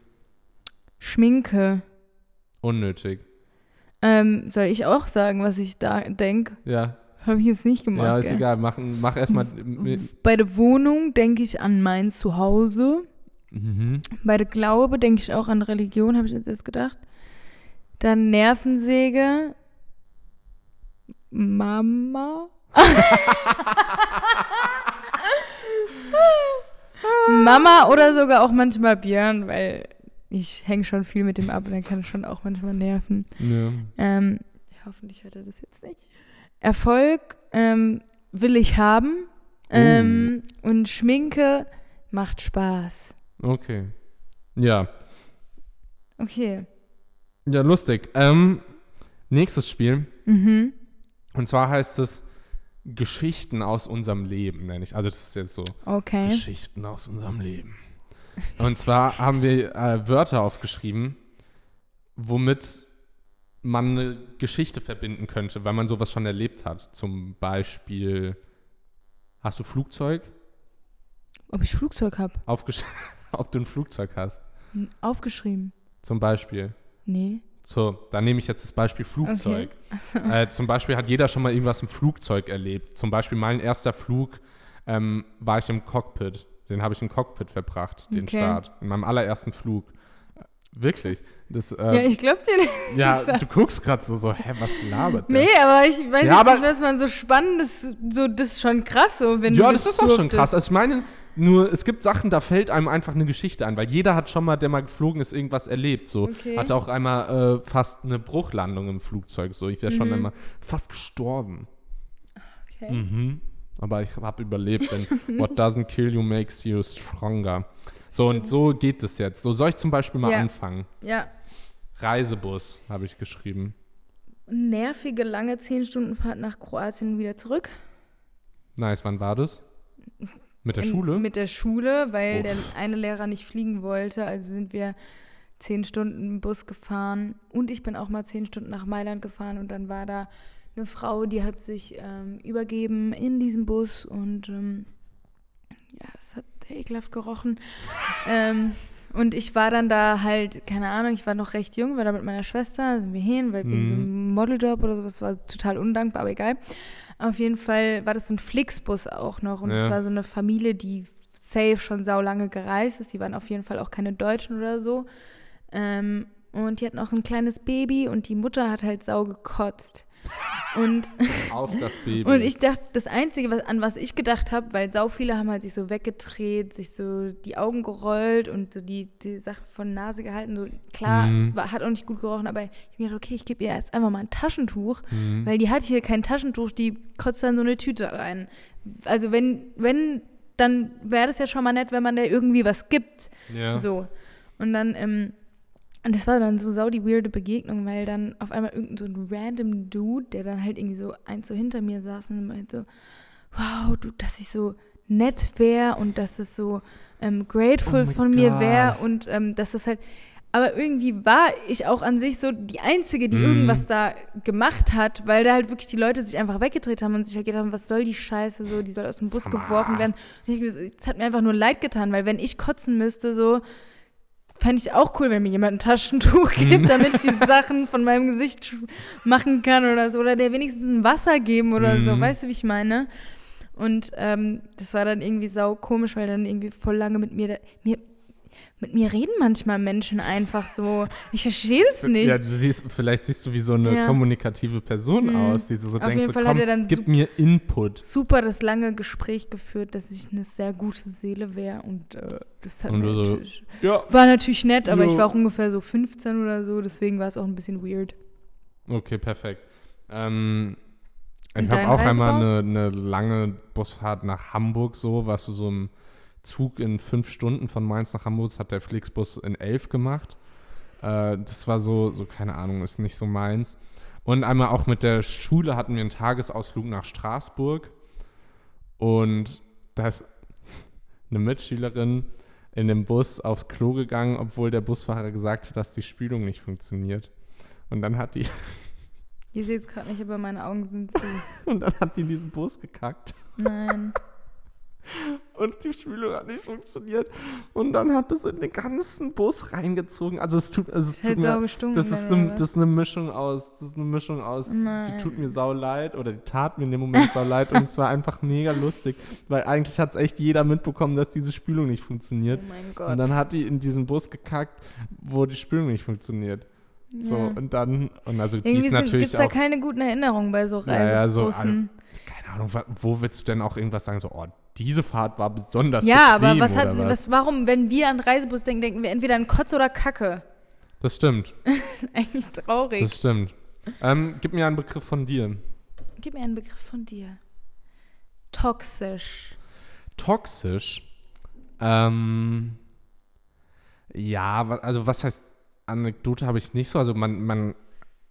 Schminke. Unnötig. Ähm, soll ich auch sagen, was ich da denke? Ja. Habe ich jetzt nicht gemacht. ja, ist gell? egal. Mach, mach erstmal. Bei der Wohnung denke ich an mein Zuhause. Mhm. Bei der Glaube denke ich auch an Religion, habe ich jetzt erst gedacht. Dann Nervensäge. Mama. Mama oder sogar auch manchmal Björn, weil ich hänge schon viel mit dem ab und dann kann es schon auch manchmal nerven. Ja. Ähm, hoffentlich hört er das jetzt nicht. Erfolg ähm, will ich haben. Ähm, Und Schminke macht Spaß. Okay. Ja. Okay. Ja, lustig. Ähm, nächstes Spiel. Mhm. Und zwar heißt es Geschichten aus unserem Leben, nenne ich. Also das ist jetzt so Okay. Geschichten aus unserem Leben. Und zwar haben wir äh, Wörter aufgeschrieben, womit man eine Geschichte verbinden könnte, weil man sowas schon erlebt hat. Zum Beispiel, hast du Flugzeug? Ob ich Flugzeug habe? Ob du ein Flugzeug hast. Aufgeschrieben. Zum Beispiel. Nee. So, dann nehme ich jetzt das Beispiel Flugzeug. Okay. Äh, zum Beispiel hat jeder schon mal irgendwas im Flugzeug erlebt. Zum Beispiel mein erster Flug ähm, war ich im Cockpit. Den habe ich im Cockpit verbracht, den Okay. Start. In meinem allerersten Flug. Wirklich. Das, Ja, äh, ich glaub dir nicht. ja, du guckst gerade so, so, hä, was labert der? Nee, aber ich weiß Ja, nicht, was man so spannend ist. So, das ist schon krass, so, wenn Ja, du das ist auch schon krass. Also ich meine, nur es gibt Sachen, da fällt einem einfach eine Geschichte ein, weil jeder hat schon mal, der mal geflogen ist, irgendwas erlebt. So Okay. hatte auch einmal äh, fast eine Bruchlandung im Flugzeug. So, ich wäre schon Mhm. einmal fast gestorben. Okay. Mhm. Aber ich habe überlebt, denn what doesn't kill you makes you stronger. So, und so geht es jetzt. So soll ich zum Beispiel mal Ja. anfangen. Ja. Reisebus habe ich geschrieben. Nervige, lange 10-Stunden-Fahrt nach Kroatien und wieder zurück. Nice, wann war das? Mit der In- Schule? Mit der Schule, weil Uff. der eine Lehrer nicht fliegen wollte. Also sind wir zehn Stunden im Bus gefahren. Und ich bin auch mal zehn Stunden nach Mailand gefahren. Und dann war da eine Frau, die hat sich ähm, übergeben in diesem Bus. Und ähm, ja, das hat ekelhaft gerochen. ähm, und ich war dann da halt, keine Ahnung, ich war noch recht jung, war da mit meiner Schwester, sind wir hin, weil wegen Mhm. so einem Modeljob oder sowas war total undankbar, aber egal. Auf jeden Fall war das so ein Flixbus auch noch und es Ja. war so eine Familie, die safe schon saulange gereist ist. Die waren auf jeden Fall auch keine Deutschen oder so. Ähm, und die hatten auch ein kleines Baby und die Mutter hat halt sau gekotzt. Und, Auf das Baby. und ich dachte, das Einzige, was, an was ich gedacht habe, weil sau viele haben halt sich so weggedreht, sich so die Augen gerollt und so die, die Sachen von Nase gehalten. So, klar, Mhm. war, hat auch nicht gut gerochen, aber ich mir gedacht, okay, ich gebe ihr jetzt einfach mal ein Taschentuch, Mhm. weil die hat hier kein Taschentuch, die kotzt dann so eine Tüte rein. Also wenn, wenn, dann wäre das ja schon mal nett, wenn man da irgendwie was gibt. ja. So. Und dann, ähm, und das war dann so sau die weirde Begegnung, weil dann auf einmal irgendein so ein random Dude, der dann halt irgendwie so eins so hinter mir saß und meinte so, wow, du, dass ich so nett wäre und dass es so ähm, grateful Oh von mir God. wäre und ähm, dass das halt, aber irgendwie war ich auch an sich so die Einzige, die Mhm. irgendwas da gemacht hat, weil da halt wirklich die Leute sich einfach weggedreht haben und sich halt gedacht haben, was soll die Scheiße, so, die soll aus dem Bus Sag mal. geworfen werden. Und ich, mir es hat mir einfach nur leid getan, weil wenn ich kotzen müsste, so, fände ich auch cool, wenn mir jemand ein Taschentuch gibt, damit ich die Sachen von meinem Gesicht machen kann oder so. Oder der wenigstens ein Wasser geben oder so. Mhm. Weißt du, wie ich meine? Und ähm, das war dann irgendwie sau komisch, weil dann irgendwie voll lange mit mir, da, mir mit mir reden manchmal Menschen einfach so. Ich verstehe das nicht. Ja, du siehst, vielleicht siehst du wie so eine Ja. kommunikative Person Mhm. aus, die so Auf denkt, jeden so, Fall komm, hat er dann gib mir Input. Super das lange Gespräch geführt, dass ich eine sehr gute Seele wäre und äh, das hat Und so, natürlich, Ja. war natürlich nett, aber Jo. ich war auch ungefähr so 15 oder so, deswegen war es auch ein bisschen weird. Okay, perfekt. Ähm, ich habe auch einmal eine, eine lange Busfahrt nach Hamburg so, was du so im Zug in fünf Stunden von Mainz nach Hamburg, das hat der Flixbus in elf gemacht. Äh, das war so, so, keine Ahnung, ist nicht so meins. Und einmal auch mit der Schule hatten wir einen Tagesausflug nach Straßburg. Und da ist eine Mitschülerin in dem Bus aufs Klo gegangen, obwohl der Busfahrer gesagt hat, dass die Spülung nicht funktioniert. Und dann hat die Ihr seht es gerade nicht, aber meine Augen sind zu. Und dann hat die in diesen Bus gekackt. Nein. Und die Spülung hat nicht funktioniert. Und dann hat es in den ganzen Bus reingezogen. Also es tut, also es tut mir, das ist, eine, das ist eine Mischung aus, das ist eine Mischung aus, die Nein. tut mir sau leid oder die tat mir in dem Moment sau leid und es war einfach mega lustig, weil eigentlich hat es echt jeder mitbekommen, dass diese Spülung nicht funktioniert. Oh mein Gott. Und dann hat die in diesen Bus gekackt, wo die Spülung nicht funktioniert. So, ja. und dann, und also die Irgendwie ist gibt natürlich es auch, keine guten Erinnerungen bei so Ja, ja, so Reisebussen. keine Ahnung, wo willst du denn auch irgendwas sagen, so, oh, diese Fahrt war besonders Ja, aber was hat, was? was, warum, wenn wir an Reisebus denken, denken wir entweder an Kotze oder Kacke? Das stimmt, Das ist eigentlich traurig. das stimmt. Ähm, gib mir einen Begriff von dir. Gib mir einen Begriff von dir. Toxisch. Toxisch. Ähm, ja, also was heißt Anekdote habe ich nicht so. Also man, man,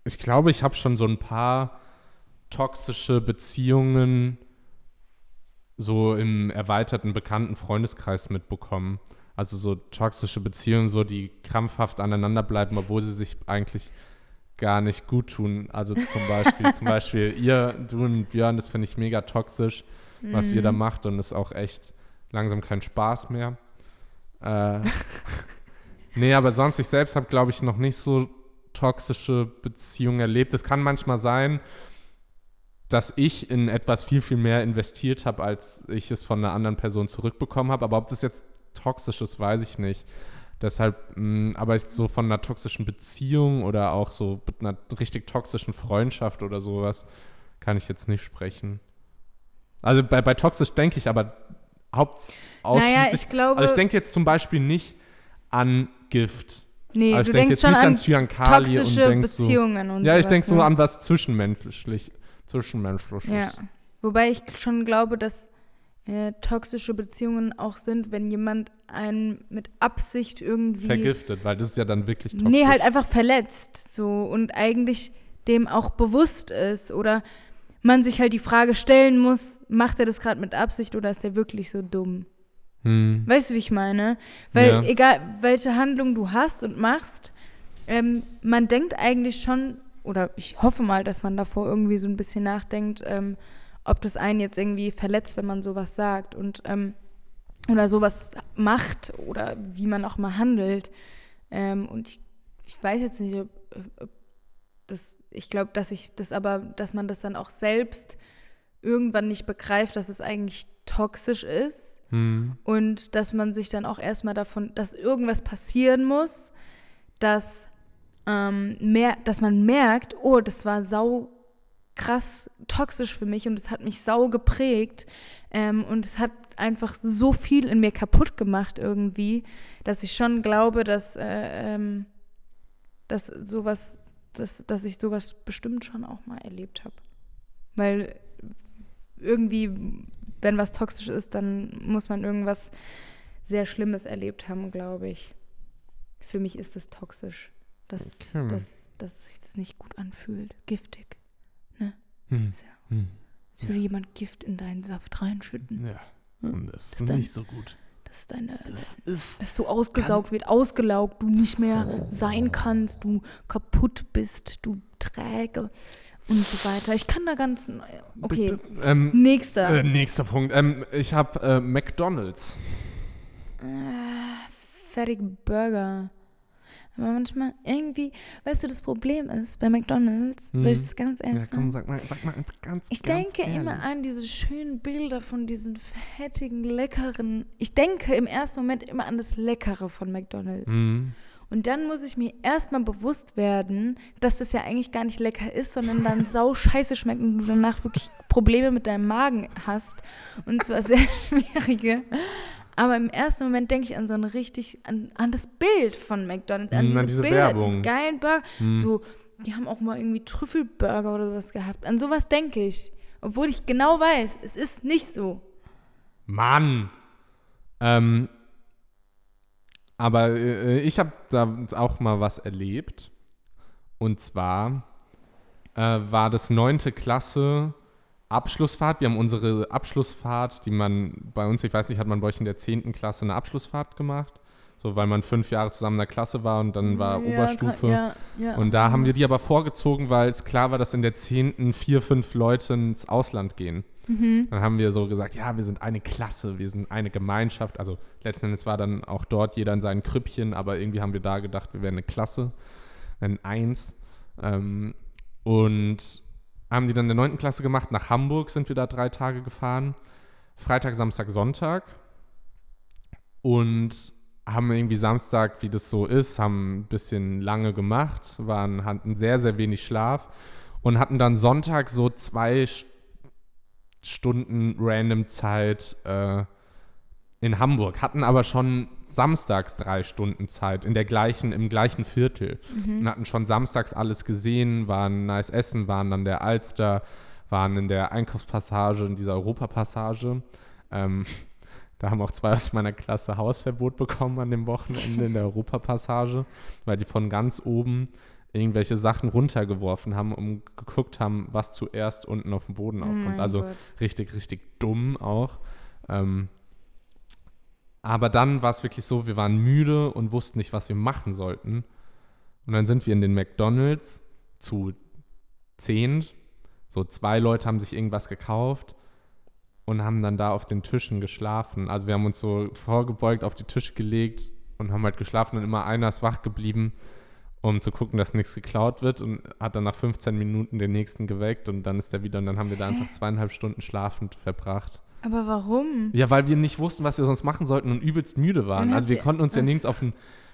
ich glaube, ich habe schon so ein paar toxische Beziehungen so im erweiterten bekannten Freundeskreis mitbekommen. Also so toxische Beziehungen, so die krampfhaft aneinander bleiben, obwohl sie sich eigentlich gar nicht gut tun. Also zum Beispiel, zum Beispiel ihr, du und Björn, das finde ich mega toxisch, was ihr Mhm. da macht und ist auch echt langsam kein Spaß mehr. Äh, nee, aber sonst, ich selbst habe, glaube ich, noch nicht so toxische Beziehungen erlebt. Es kann manchmal sein, dass ich in etwas viel, viel mehr investiert habe, als ich es von einer anderen Person zurückbekommen habe. Aber ob das jetzt toxisch ist, weiß ich nicht. Deshalb, mh, aber ich so von einer toxischen Beziehung oder auch so mit einer richtig toxischen Freundschaft oder sowas kann ich jetzt nicht sprechen. Also bei, bei toxisch denke ich aber haupt. Naja, ich glaube, also ich denke jetzt zum Beispiel nicht an Gift. nee, also ich du denke denkst jetzt schon nicht an an toxische denk so, Beziehungen und Ja, ich denke so ne? an was zwischenmenschlich, zwischenmenschliches. Ja. Wobei ich schon glaube, dass äh, toxische Beziehungen auch sind, wenn jemand einen mit Absicht irgendwie. Vergiftet, weil das ist ja dann wirklich toxisch. Nee, halt einfach verletzt. So und eigentlich dem auch bewusst ist. Oder man sich halt die Frage stellen muss, macht er das gerade mit Absicht oder ist er wirklich so dumm? Hm. Weißt du, wie ich meine? Weil Ja. egal, welche Handlung du hast und machst, ähm, man denkt eigentlich schon, oder ich hoffe mal, dass man davor irgendwie so ein bisschen nachdenkt, ähm, ob das einen jetzt irgendwie verletzt, wenn man sowas sagt und ähm, oder sowas macht oder wie man auch mal handelt. Ähm, und ich, ich weiß jetzt nicht, ob, ob das, ich glaube, dass ich das aber, dass man das dann auch selbst irgendwann nicht begreift, dass es eigentlich toxisch ist Hm. und dass man sich dann auch erstmal davon, dass irgendwas passieren muss, dass, ähm, mehr, dass man merkt, oh, das war sau krass toxisch für mich und es hat mich sau geprägt. Ähm, und es hat einfach so viel in mir kaputt gemacht irgendwie, dass ich schon glaube, dass, äh, ähm, dass sowas, dass, dass ich sowas bestimmt schon auch mal erlebt habe. Weil irgendwie, wenn was toxisch ist, dann muss man irgendwas sehr Schlimmes erlebt haben, glaube ich. Für mich ist es toxisch, dass, Okay. dass, dass sich das nicht gut anfühlt. Giftig. Ne? Hm. Ist ja, Hm. als würde jemand Gift in deinen Saft reinschütten. Ja. Und das ist Hm. dann- nicht so gut. Dass deine, ist. dass du ausgesaugt wird, ausgelaugt, du nicht mehr sein kannst, du kaputt bist, du träge und so weiter. Ich kann da ganz. Okay, Bitte. Ähm, nächster. äh, nächster Punkt. Ähm, ich habe äh, McDonalds. Äh, fertige Burger. Aber manchmal irgendwie, weißt du, das Problem ist, bei McDonalds, soll ich Mhm. es ganz Ja, ehrlich komm, sagen? sag mal, sag mal ganz Ich ganz denke immer ehrlich. an diese schönen Bilder von diesen fettigen, leckeren. Ich denke im ersten Moment immer an das Leckere von McDonalds. Mhm. Und dann muss ich mir erstmal bewusst werden, dass das ja eigentlich gar nicht lecker ist, sondern dann sau scheiße schmeckt und du danach wirklich Probleme mit deinem Magen hast. Und zwar sehr schwierige. Aber im ersten Moment denke ich an so ein richtig, an, an das Bild von McDonalds, an diese, an diese Bilder, Werbung. diese geilen Burger. Mhm. So, die haben auch mal irgendwie Trüffelburger oder sowas gehabt. An sowas denke ich. Obwohl ich genau weiß, es ist nicht so. Mann. Ähm, aber äh, ich habe da auch mal was erlebt. Und zwar äh, war das neunte Klasse Abschlussfahrt. Wir haben unsere Abschlussfahrt, die man bei uns, ich weiß nicht, hat man bei euch in der zehnten Klasse eine Abschlussfahrt gemacht? So, weil man fünf Jahre zusammen in der Klasse war und dann war Oberstufe. Ja, ja. Und da haben wir die aber vorgezogen, weil es klar war, dass in der zehnten vier, fünf Leute ins Ausland gehen. Mhm. Dann haben wir so gesagt, ja, wir sind eine Klasse, wir sind eine Gemeinschaft. Also letzten Endes war dann auch dort jeder in seinen Krüppchen, aber irgendwie haben wir da gedacht, wir wären eine Klasse, wären eins. Ähm, und haben die dann in der neunten Klasse gemacht. Nach Hamburg sind wir da drei Tage gefahren. Freitag, Samstag, Sonntag. Und haben irgendwie Samstag, wie das so ist, haben ein bisschen lange gemacht, waren, hatten sehr, sehr wenig Schlaf und hatten dann Sonntag so zwei St- Stunden random Zeit äh, in Hamburg, hatten aber schon samstags drei Stunden Zeit in der gleichen, im gleichen Viertel und hatten schon samstags alles gesehen, waren nice essen, waren an der Alster, waren in der Einkaufspassage, in dieser Europapassage. Ähm, da haben auch zwei aus meiner Klasse Hausverbot bekommen an dem Wochenende in der Europapassage, weil die von ganz oben irgendwelche Sachen runtergeworfen haben und geguckt haben, was zuerst unten auf dem Boden aufkommt. mein also Gott. richtig, richtig dumm auch. Ähm, aber dann war es wirklich so, wir waren müde und wussten nicht, was wir machen sollten. Und dann sind wir in den McDonalds zu zehn. So zwei Leute haben sich irgendwas gekauft und haben dann da auf den Tischen geschlafen. Also wir haben uns so vorgebeugt auf die Tische gelegt und haben halt geschlafen und immer einer ist wach geblieben, um zu gucken, dass nichts geklaut wird und hat dann nach 15 Minuten den nächsten geweckt und dann ist der wieder und dann haben wir da einfach zweieinhalb Stunden schlafend verbracht. Aber warum? Ja, weil wir nicht wussten, was wir sonst machen sollten und übelst müde waren. Dann Also wir konnten uns ja nirgends auf den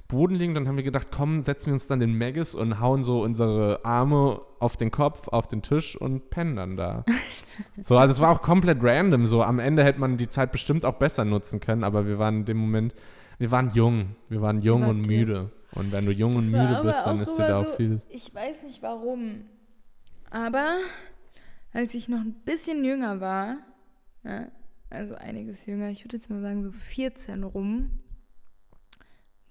Boden legen, dann haben wir gedacht, komm, setzen wir uns dann den Maggis und hauen so unsere Arme auf den Kopf, auf den Tisch und pennen dann da. so, also es war auch komplett random. So, am Ende hätte man die Zeit bestimmt auch besser nutzen können, aber wir waren in dem Moment, wir waren jung. Wir waren jung und müde. Und wenn du jung und müde bist, dann ist dir da auch so- viel. Ich weiß nicht warum. Aber als ich noch ein bisschen jünger war, ja, also einiges jünger, ich würde jetzt mal sagen so 14 rum,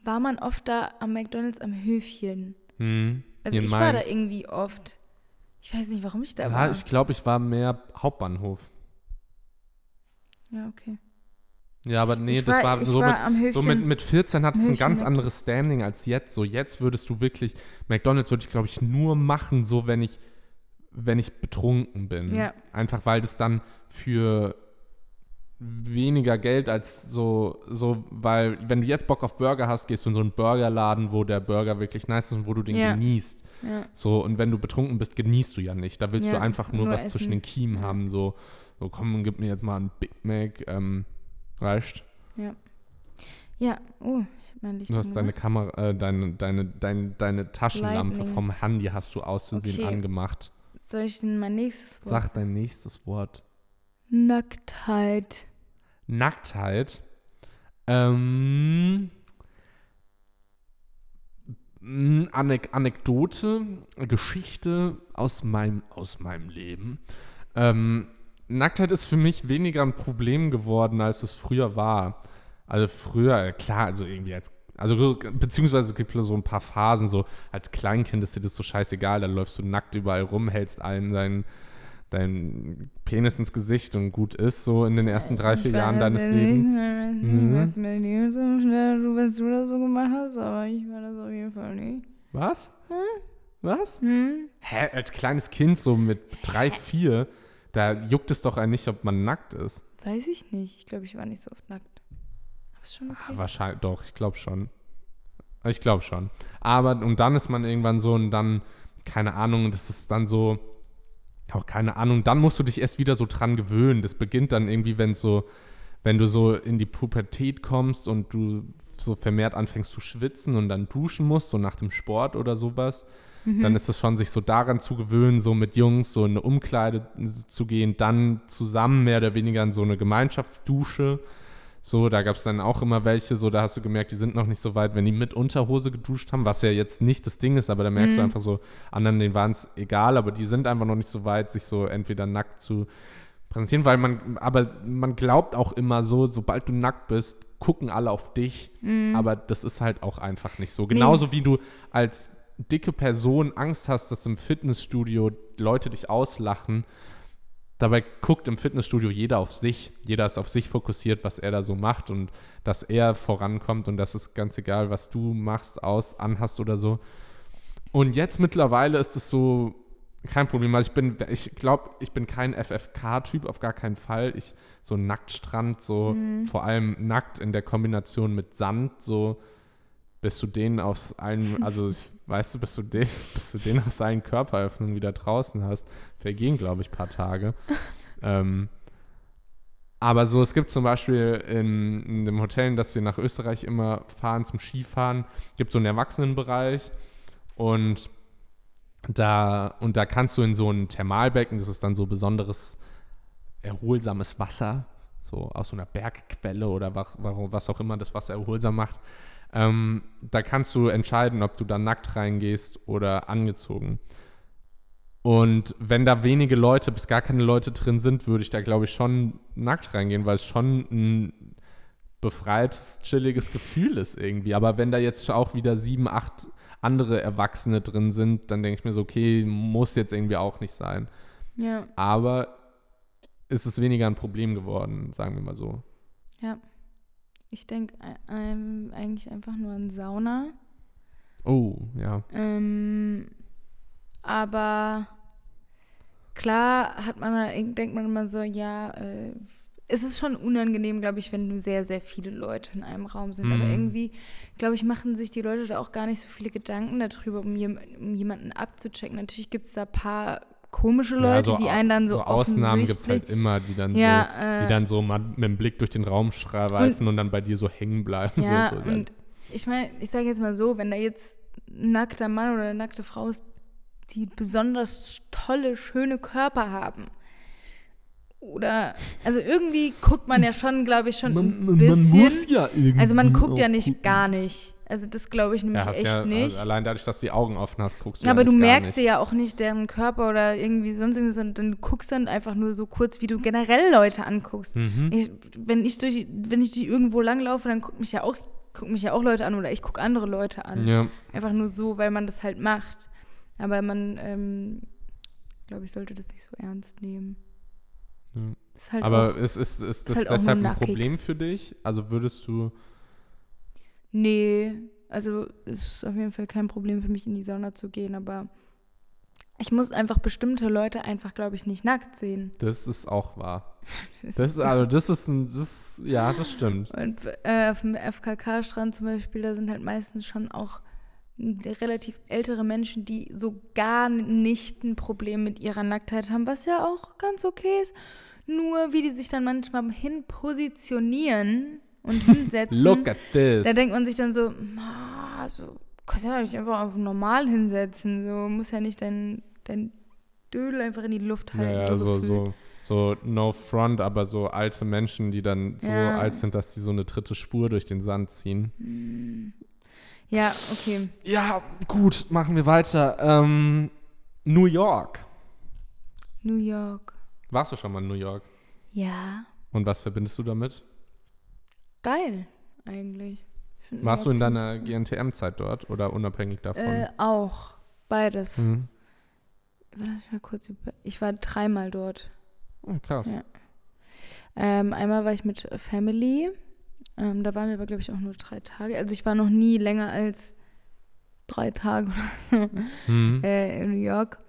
war man oft da am McDonalds am Höfchen. Hm, Also ich war da Mainz. irgendwie oft. Ich weiß nicht, warum ich da Ja, war. ich glaube, ich war mehr Hauptbahnhof. ja, okay. Ja, aber nee, ich das war, ich so mit, war. So mit, mit 14 hat es ein ganz und- anderes Standing als jetzt. So jetzt würdest du wirklich, McDonalds würde ich glaube ich nur machen, so wenn ich, wenn ich betrunken bin. Ja. Einfach weil das dann für weniger Geld als so, so, weil wenn du jetzt Bock auf Burger hast, gehst du in so einen Burgerladen, wo der Burger wirklich nice ist und wo du den Ja. genießt. ja. So, und wenn du betrunken bist, genießt du ja nicht. Da willst du Ja, einfach nur, nur was essen. zwischen den Kiemen Ja. haben. So, so komm, gib mir jetzt mal einen Big Mac. Ähm, reicht. Ja, oh, ich habe mein Licht Du hast deine. Kamera, äh, deine, deine, deine, deine Taschenlampe Lightning. vom Handy hast du auszusehen Okay. angemacht. soll ich denn mein nächstes Wort? Sag dein nächstes Wort. Nacktheit. Nacktheit. Ähm, mh, Anek Anekdote, Geschichte aus meinem, aus meinem Leben. Ähm, Nacktheit ist für mich weniger ein Problem geworden, als es früher war. Also früher, klar, also irgendwie als also beziehungsweise es gibt so ein paar Phasen, so als Kleinkind ist dir das so scheißegal, dann läufst du nackt überall rum, hältst allen deinen dein Penis ins Gesicht und gut ist, so in den ersten drei, vier Jahren deines Lebens. Mhm. Was nicht so schnell, du, was du das so gemacht hast, aber ich war das auf jeden Fall nicht. Was? Hm? Was? Hm? Hä, als kleines Kind, so mit drei, vier, da juckt es doch einen nicht, ob man nackt ist. Weiß ich nicht. Ich glaube, ich war nicht so oft nackt. Aber ist schon okay. Ah, wahrscheinlich, doch, ich glaube schon. Ich glaube schon. Aber, und dann ist man irgendwann so und dann, keine Ahnung, das ist dann so, auch keine Ahnung, dann musst du dich erst wieder so dran gewöhnen. Das beginnt dann irgendwie, wenn so, wenn du so in die Pubertät kommst und du so vermehrt anfängst zu schwitzen und dann duschen musst, so nach dem Sport oder sowas. Mhm. Dann ist es schon, sich so daran zu gewöhnen, so mit Jungs so in eine Umkleide zu gehen, dann zusammen mehr oder weniger in so eine Gemeinschaftsdusche. So, da gab es dann auch immer welche, so da hast du gemerkt, die sind noch nicht so weit, wenn die mit Unterhose geduscht haben, was ja jetzt nicht das Ding ist, aber da merkst Mhm. du einfach so, anderen, denen waren es egal, aber die sind einfach noch nicht so weit, sich so entweder nackt zu präsentieren, weil man, aber man glaubt auch immer so, sobald du nackt bist, gucken alle auf dich, Mhm. aber das ist halt auch einfach nicht so. Genauso wie du als dicke Person Angst hast, dass im Fitnessstudio Leute dich auslachen, Dabei guckt im Fitnessstudio jeder auf sich. Jeder ist auf sich fokussiert, was er da so macht und dass er vorankommt und das ist ganz egal, was du machst, aus, anhast oder so. Und jetzt mittlerweile ist es so kein Problem. Also ich bin, ich glaube, ich bin kein FFK-Typ, auf gar keinen Fall. Ich, so Nacktstrand, so vor allem nackt in der Kombination mit Sand, so bis du den aus allen, also weißt du, bis du den, bis du den aus allen Körperöffnungen wieder draußen hast, vergehen, glaube ich, ein paar Tage. ähm, aber so, es gibt zum Beispiel in, in dem Hotel, in das wir nach Österreich immer fahren zum Skifahren, gibt so einen Erwachsenenbereich und da, und da kannst du in so ein Thermalbecken, das ist dann so besonderes, erholsames Wasser, so aus so einer Bergquelle oder was, was auch immer das Wasser erholsam macht. Ähm, da kannst du entscheiden, ob du da nackt reingehst oder angezogen. Und wenn da wenige Leute, bis gar keine Leute drin sind, würde ich da, glaube ich, schon nackt reingehen, weil es schon ein befreites, chilliges Gefühl ist irgendwie. Aber wenn da jetzt auch wieder sieben, acht andere Erwachsene drin sind, dann denke ich mir so, okay, muss jetzt irgendwie auch nicht sein. Ja, Aber ist es weniger ein Problem geworden, sagen wir mal so. ja. Ich denke ähm, eigentlich einfach nur an Sauna. Oh, ja. Ähm, aber klar hat man, denkt man immer so, ja, äh, es ist schon unangenehm, glaube ich, wenn sehr, sehr viele Leute in einem Raum sind. Aber Mhm. irgendwie, glaube ich, machen sich die Leute da auch gar nicht so viele Gedanken darüber, um, jem, um jemanden abzuchecken. Natürlich gibt es da ein paar komische Leute, ja, so die einen dann so, Ausnahmen gibt es halt immer, die dann Ja, so, äh, die dann so mal mit dem Blick durch den Raum schreifen und, dann bei dir so hängen bleiben. Ja, so, so, und ich meine, ich sage jetzt mal so, wenn da jetzt ein nackter Mann oder eine nackte Frau ist, die besonders tolle, schöne Körper haben. Oder, also irgendwie guckt man ja schon, glaube ich, schon ein bisschen. ja irgendwie also man guckt ja nicht gucken. gar nicht. Also das glaube ich nämlich Ja, echt ja, nicht. Also allein dadurch, dass du die Augen offen hast, guckst du Ja, aber du merkst dir ja auch nicht deren Körper oder irgendwie sonst irgendwas, sondern du guckst dann einfach nur so kurz, wie du generell Leute anguckst. Mhm. Ich, wenn ich durch, wenn ich die irgendwo langlaufe, dann gucken mich ja auch, gucken mich ja auch Leute an oder ich gucke andere Leute an. Ja, Einfach nur so, weil man das halt macht. Aber man, ähm, glaube ich, sollte das nicht so ernst nehmen. Ja. Ist halt aber auch, ist, ist, ist das halt deshalb ein. Problem für dich? Also würdest du, nee, also es ist auf jeden Fall kein Problem für mich, in die Sauna zu gehen, aber ich muss einfach bestimmte Leute einfach, glaube ich, nicht nackt sehen. das ist auch wahr. Das ist, also das ist ein, das, ja, das stimmt. Und äh, auf dem FKK-Strand zum Beispiel, da sind halt meistens schon auch relativ ältere Menschen, die so gar nicht ein Problem mit ihrer Nacktheit haben, was ja auch ganz okay ist. Nur wie die sich dann manchmal hin positionieren und hinsetzen, Look at this. da denkt man sich dann so, "Ah, so kannst ja nicht einfach auf normal hinsetzen, so muss ja nicht dein, dein Dödel einfach in die Luft halten. Ja, ja, so, so, so no front, aber so alte Menschen, die dann so Ja. alt sind, dass die so eine dritte Spur durch den Sand ziehen. Hm. Ja, okay. Ja, gut, machen wir weiter. Ähm, New York. New York. Warst du schon mal in New York? Ja, Und was verbindest du damit? Geil eigentlich. Warst du in deiner GNTM-Zeit dort oder unabhängig davon? Äh, auch. Beides. Mhm. Lass mich mal kurz über. Ich war dreimal dort. Oh, krass. Ja. Ähm, einmal war ich mit Family. Ähm, da waren wir aber, glaube ich, auch nur drei Tage. Also ich war noch nie länger als drei Tage oder so Mhm. äh, in New York.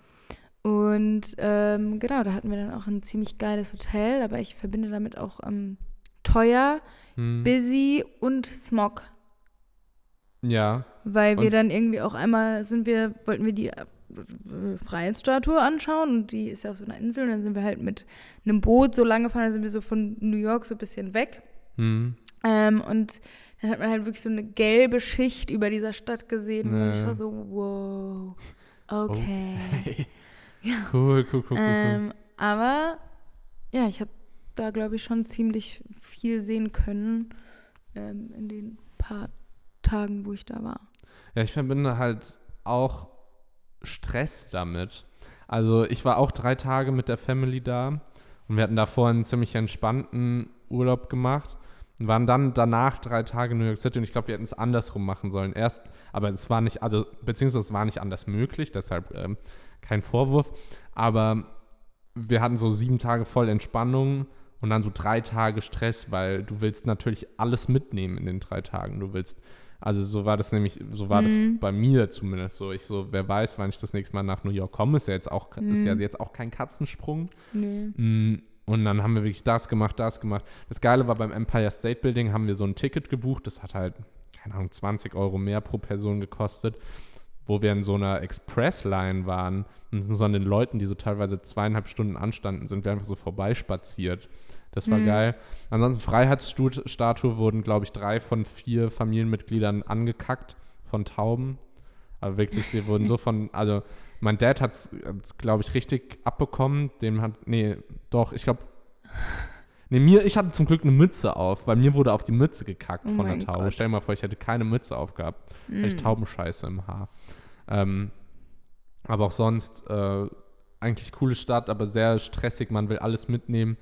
Und ähm, genau, da hatten wir dann auch ein ziemlich geiles Hotel, aber ich verbinde damit auch ähm, teuer, Mhm. busy und Smog. Ja. Weil wir Und- dann irgendwie auch einmal sind wir, wollten wir die äh, Freiheitsstatue anschauen und die ist ja auf so einer Insel und dann sind wir halt mit einem Boot so lange gefahren, dann sind wir so von New York so ein bisschen weg. Mhm. Ähm, und dann hat man halt wirklich so eine gelbe Schicht über dieser Stadt gesehen und ich Ja. war so, wow, okay. Cool, cool, cool, cool, cool. Ähm, aber ja, ich habe da, glaube ich, schon ziemlich viel sehen können ähm, in den paar Tagen, wo ich da war. Ja, ich verbinde halt auch Stress damit. Also ich war auch drei Tage mit der Family da und wir hatten davor einen ziemlich entspannten Urlaub gemacht und waren dann danach drei Tage in New York City und ich glaube, wir hätten es andersrum machen sollen. Erst, aber es war nicht, also beziehungsweise es war nicht anders möglich, deshalb ähm, kein Vorwurf, aber wir hatten so sieben Tage voll Entspannung und dann so drei Tage Stress, weil du willst natürlich alles mitnehmen in den drei Tagen. Du willst also so war das nämlich, so war Mhm. das bei mir zumindest so. Ich so, wer weiß, wann ich das nächste Mal nach New York komme, ist ja jetzt auch, ist ja Mhm. jetzt auch kein Katzensprung. Nö. Mm, Und dann haben wir wirklich das gemacht, das gemacht. Das Geile war beim Empire State Building haben wir so ein Ticket gebucht, das hat halt, keine Ahnung, 20 Euro mehr pro Person gekostet, wo wir in so einer Express-Line waren und so an den Leuten, die so teilweise zweieinhalb Stunden anstanden, sind wir einfach so vorbeispaziert. Das war Mhm. geil. Ansonsten Freiheitsstatue wurden, glaube ich, drei von vier Familienmitgliedern angekackt von Tauben. Aber wirklich, wir wurden so von, also mein Dad hat es, glaube ich, richtig abbekommen. Dem hat, nee, doch, ich glaube, nee, mir, ich hatte zum Glück eine Mütze auf, weil mir wurde auf die Mütze gekackt Oh von der Taube. Gott. Stell dir mal vor, ich hätte keine Mütze aufgehabt. Hätte ich Mm. Taubenscheiße im Haar. Ähm, aber auch sonst äh, eigentlich coole Stadt, aber sehr stressig. Man will alles mitnehmen.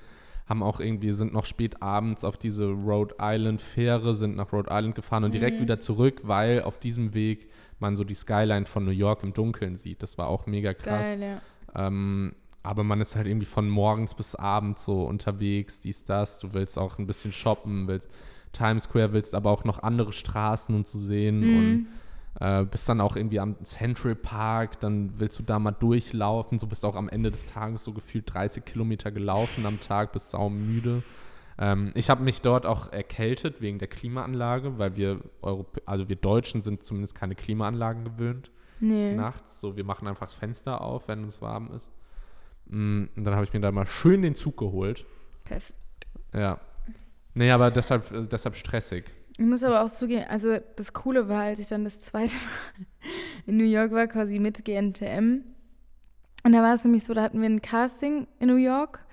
Haben auch irgendwie, sind noch spät abends auf diese Rhode Island Fähre, sind nach Rhode Island gefahren und direkt Mhm. wieder zurück, weil auf diesem Weg man so die Skyline von New York im Dunkeln sieht. Das war auch mega krass. Geil, ja. Ähm, aber man ist halt irgendwie von morgens bis abends so unterwegs, dies, das. Du willst auch ein bisschen shoppen, willst Times Square, willst aber auch noch andere Straßen und zu sehen und Mhm. Äh, bist dann auch irgendwie am Central Park, dann willst du da mal durchlaufen, so bist auch am Ende des Tages so gefühlt 30 Kilometer gelaufen am Tag, bist saumüde. Ähm, ich habe mich dort auch erkältet wegen der Klimaanlage, weil wir Europä also wir Deutschen sind zumindest keine Klimaanlagen gewöhnt Nee. nachts. So, wir machen einfach das Fenster auf, wenn es warm ist. Mm, Und dann habe ich mir da mal schön den Zug geholt. Perfekt. Ja. Nee, aber deshalb, äh, deshalb stressig. Ich muss aber auch zugeben, also das Coole war, als ich dann das zweite Mal in New York war, quasi mit GNTM. Und da war es nämlich so, da hatten wir ein Casting in New York.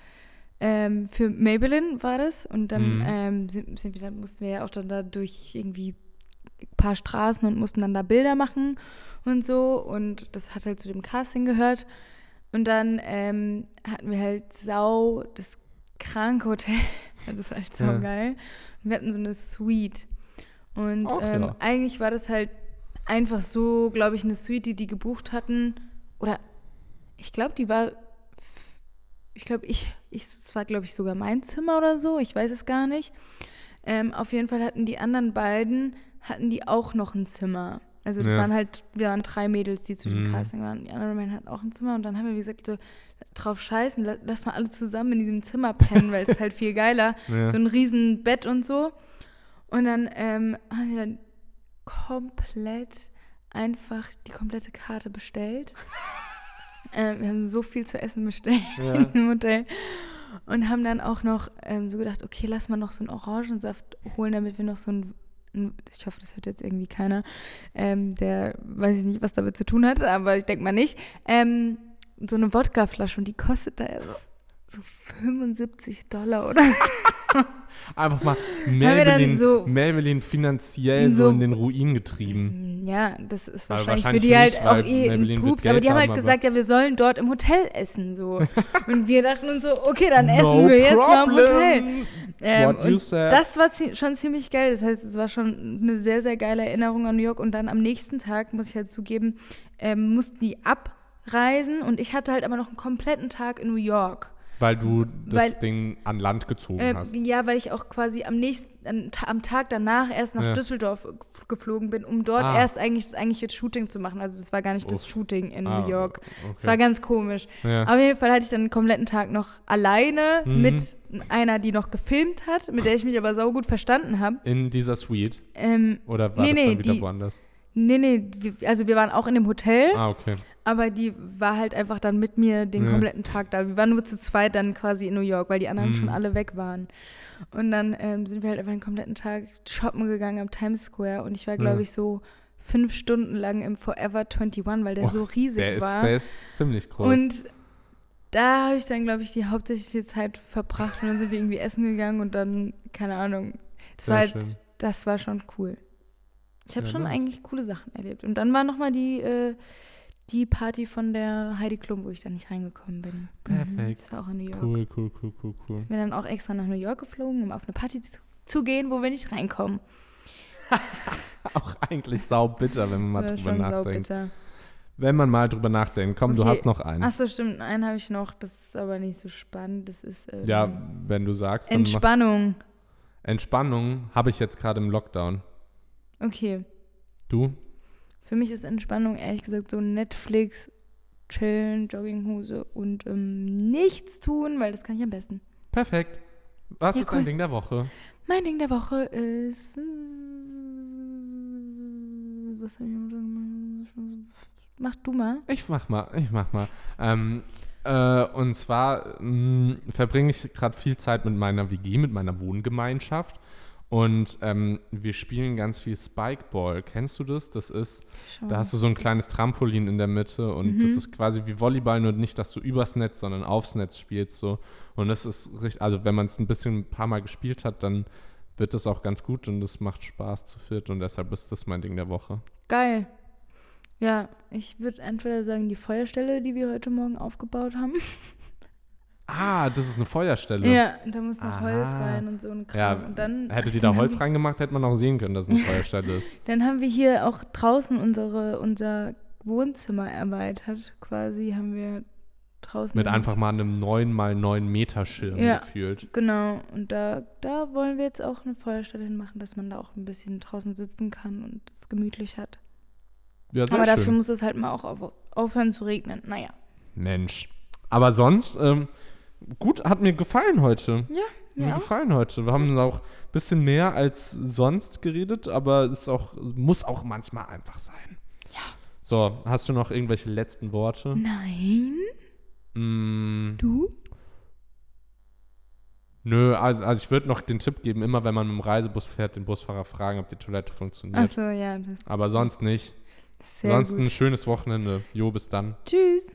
Ähm, für Maybelline war das. Und dann Mhm. ähm, sind, sind wir, dann mussten wir ja auch dann da durch irgendwie ein paar Straßen und mussten dann da Bilder machen und so. Und das hat halt zu dem Casting gehört. Und dann ähm, hatten wir halt sau das kranke Hotel. Also das war halt so Ja. geil. Und wir hatten so eine Suite. Und Ach ähm, ja. eigentlich war das halt einfach so, glaube ich, eine Suite, die die gebucht hatten. Oder ich glaube, die war, ich glaube, ich, ich, es war, glaube ich, sogar mein Zimmer oder so. Ich weiß es gar nicht. Ähm, auf jeden Fall hatten die anderen beiden, hatten die auch noch ein Zimmer. Also das Ja. waren halt, wir waren drei Mädels, die zu dem Mhm. Casting waren. Die anderen beiden hatten auch ein Zimmer und dann haben wir, wie gesagt, so drauf scheißen, la- lass mal alle zusammen in diesem Zimmer pennen, weil es ist halt viel geiler. Ja. So ein riesen Bett und so. Und dann ähm, haben wir dann komplett einfach die komplette Karte bestellt. ähm, wir haben so viel zu essen bestellt Ja. in diesem Hotel. Und haben dann auch noch ähm, so gedacht, okay, lass mal noch so einen Orangensaft holen, damit wir noch so ein ein- ich hoffe, das hört jetzt irgendwie keiner, ähm, der weiß ich nicht, was damit zu tun hat, aber ich denke mal nicht. Ähm, so eine Wodkaflasche und die kostet da ja so, so 75 Dollar oder Einfach mal Melvelin, so- Melvelin finanziell so, so- in den Ruin getrieben. Ja, das ist wahrscheinlich, wahrscheinlich für die halt auch eh Maybelline ein Pups, aber die haben halt haben, gesagt, ja, wir sollen dort im Hotel essen so. und wir dachten uns so, okay, dann essen No wir jetzt mal im. Hotel. Ähm, und das war zie schon ziemlich geil. Das heißt, es war schon eine sehr, sehr geile Erinnerung an New York. Und dann am nächsten Tag, muss ich halt zugeben, ähm, mussten die abreisen und ich hatte halt aber noch einen kompletten Tag in New York. Weil du das Weil- Ding an Land gezogen Äh, hast. ja, weil ich auch quasi am nächsten, am, Ta- am Tag danach erst nach Ja. Düsseldorf geflogen bin, um dort Ah. erst eigentlich das eigentliche Shooting zu machen. Also das war gar nicht das Uff. Shooting in Ah, New York. okay. Es war ganz komisch. ja. Auf jeden Fall hatte ich dann einen kompletten Tag noch alleine Mhm. mit einer, die noch gefilmt hat, mit der ich mich aber saugut verstanden habe. In dieser Suite? Ähm, Oder war Nee, das nee, wieder die- woanders? Nee, nee, wir, also wir waren auch in dem Hotel, Ah, okay. aber die war halt einfach dann mit mir den Ja. kompletten Tag da. Wir waren nur zu zweit dann quasi in New York, weil die anderen Mhm. schon alle weg waren. Und dann ähm, sind wir halt einfach den kompletten Tag shoppen gegangen am Times Square und ich war, glaube Ja. ich, so fünf Stunden lang im Forever 21, weil der Oh, so riesig Der ist, war. der ist ziemlich groß. Und da habe ich dann, glaube ich, die hauptsächliche Zeit verbracht und dann sind wir irgendwie essen gegangen und dann, keine Ahnung. Das Sehr war halt, schön. das war schon cool. Ich habe Ja, schon eigentlich coole Sachen erlebt. Und dann war nochmal die, äh, die Party von der Heidi Klum, wo ich dann nicht reingekommen bin. Perfekt. Das war auch in New York. cool, cool, cool, cool, cool. Ich bin dann auch extra nach New York geflogen, um auf eine Party zu, zu gehen, wo wir nicht reinkommen. Auch eigentlich saubitter, wenn man mal drüber schon nachdenkt. saubitter. Wenn man mal drüber nachdenkt. Komm, du Okay. hast noch einen. Achso, stimmt. Einen habe ich noch. Das ist aber nicht so spannend. Das ist ähm, Ja, wenn du sagst, Entspannung. Entspannung habe ich jetzt gerade im Lockdown. Okay. Du? Für mich ist Entspannung ehrlich gesagt so Netflix, chillen, Jogginghose und ähm, nichts tun, weil das kann ich am besten. Perfekt. Was Ja, ist cool. dein Ding der Woche? Mein Ding der Woche ist. Was habe ich gemacht? Mach du mal. Ich mach mal, ich mach mal. Ähm, äh, und zwar mh, verbringe ich gerade viel Zeit mit meiner WG, mit meiner Wohngemeinschaft. Und ähm, wir spielen ganz viel Spikeball. Kennst du das? Das ist, Schau. da hast du so ein kleines Trampolin in der Mitte und das Mhm. ist quasi wie Volleyball, nur nicht, dass du übers Netz, sondern aufs Netz spielst. So. Und das ist richtig, also wenn man es ein bisschen ein paar Mal gespielt hat, dann wird das auch ganz gut und es macht Spaß zu viert und deshalb ist das mein Ding der Woche. Geil. Ja, ich würde entweder sagen, die Feuerstelle, die wir heute Morgen aufgebaut haben. Ah, das ist eine Feuerstelle. Ja, und da muss noch Holz Aha. rein und so ein Kram. Ja, und dann, Hätte die dann da Holz reingemacht, hätte man auch sehen können, dass es eine Feuerstelle ist. Dann haben wir hier auch draußen unsere, unser Wohnzimmer erweitert. Quasi haben wir draußen. Mit einfach mal einem 9 mal 9 Meter Schirm Ja. gefühlt. Genau, und da, da wollen wir jetzt auch eine Feuerstelle hinmachen, dass man da auch ein bisschen draußen sitzen kann und es gemütlich hat. Ja, sehr Aber dafür schön. muss es halt mal auch auf, aufhören zu regnen. Naja. Mensch. Aber sonst, ähm, gut, hat mir gefallen heute. Ja, Mir mir auch. gefallen heute. Wir haben auch ein bisschen mehr als sonst geredet, aber es auch, muss auch manchmal einfach sein. Ja. So, hast du noch irgendwelche letzten Worte? Nein, Mm, du? nö, also, also ich würde noch den Tipp geben, immer wenn man mit dem Reisebus fährt, den Busfahrer fragen, ob die Toilette funktioniert. Achso, ja. Das aber sonst nicht. sehr Ansonsten ein gut. schönes Wochenende. Jo, bis dann. Tschüss.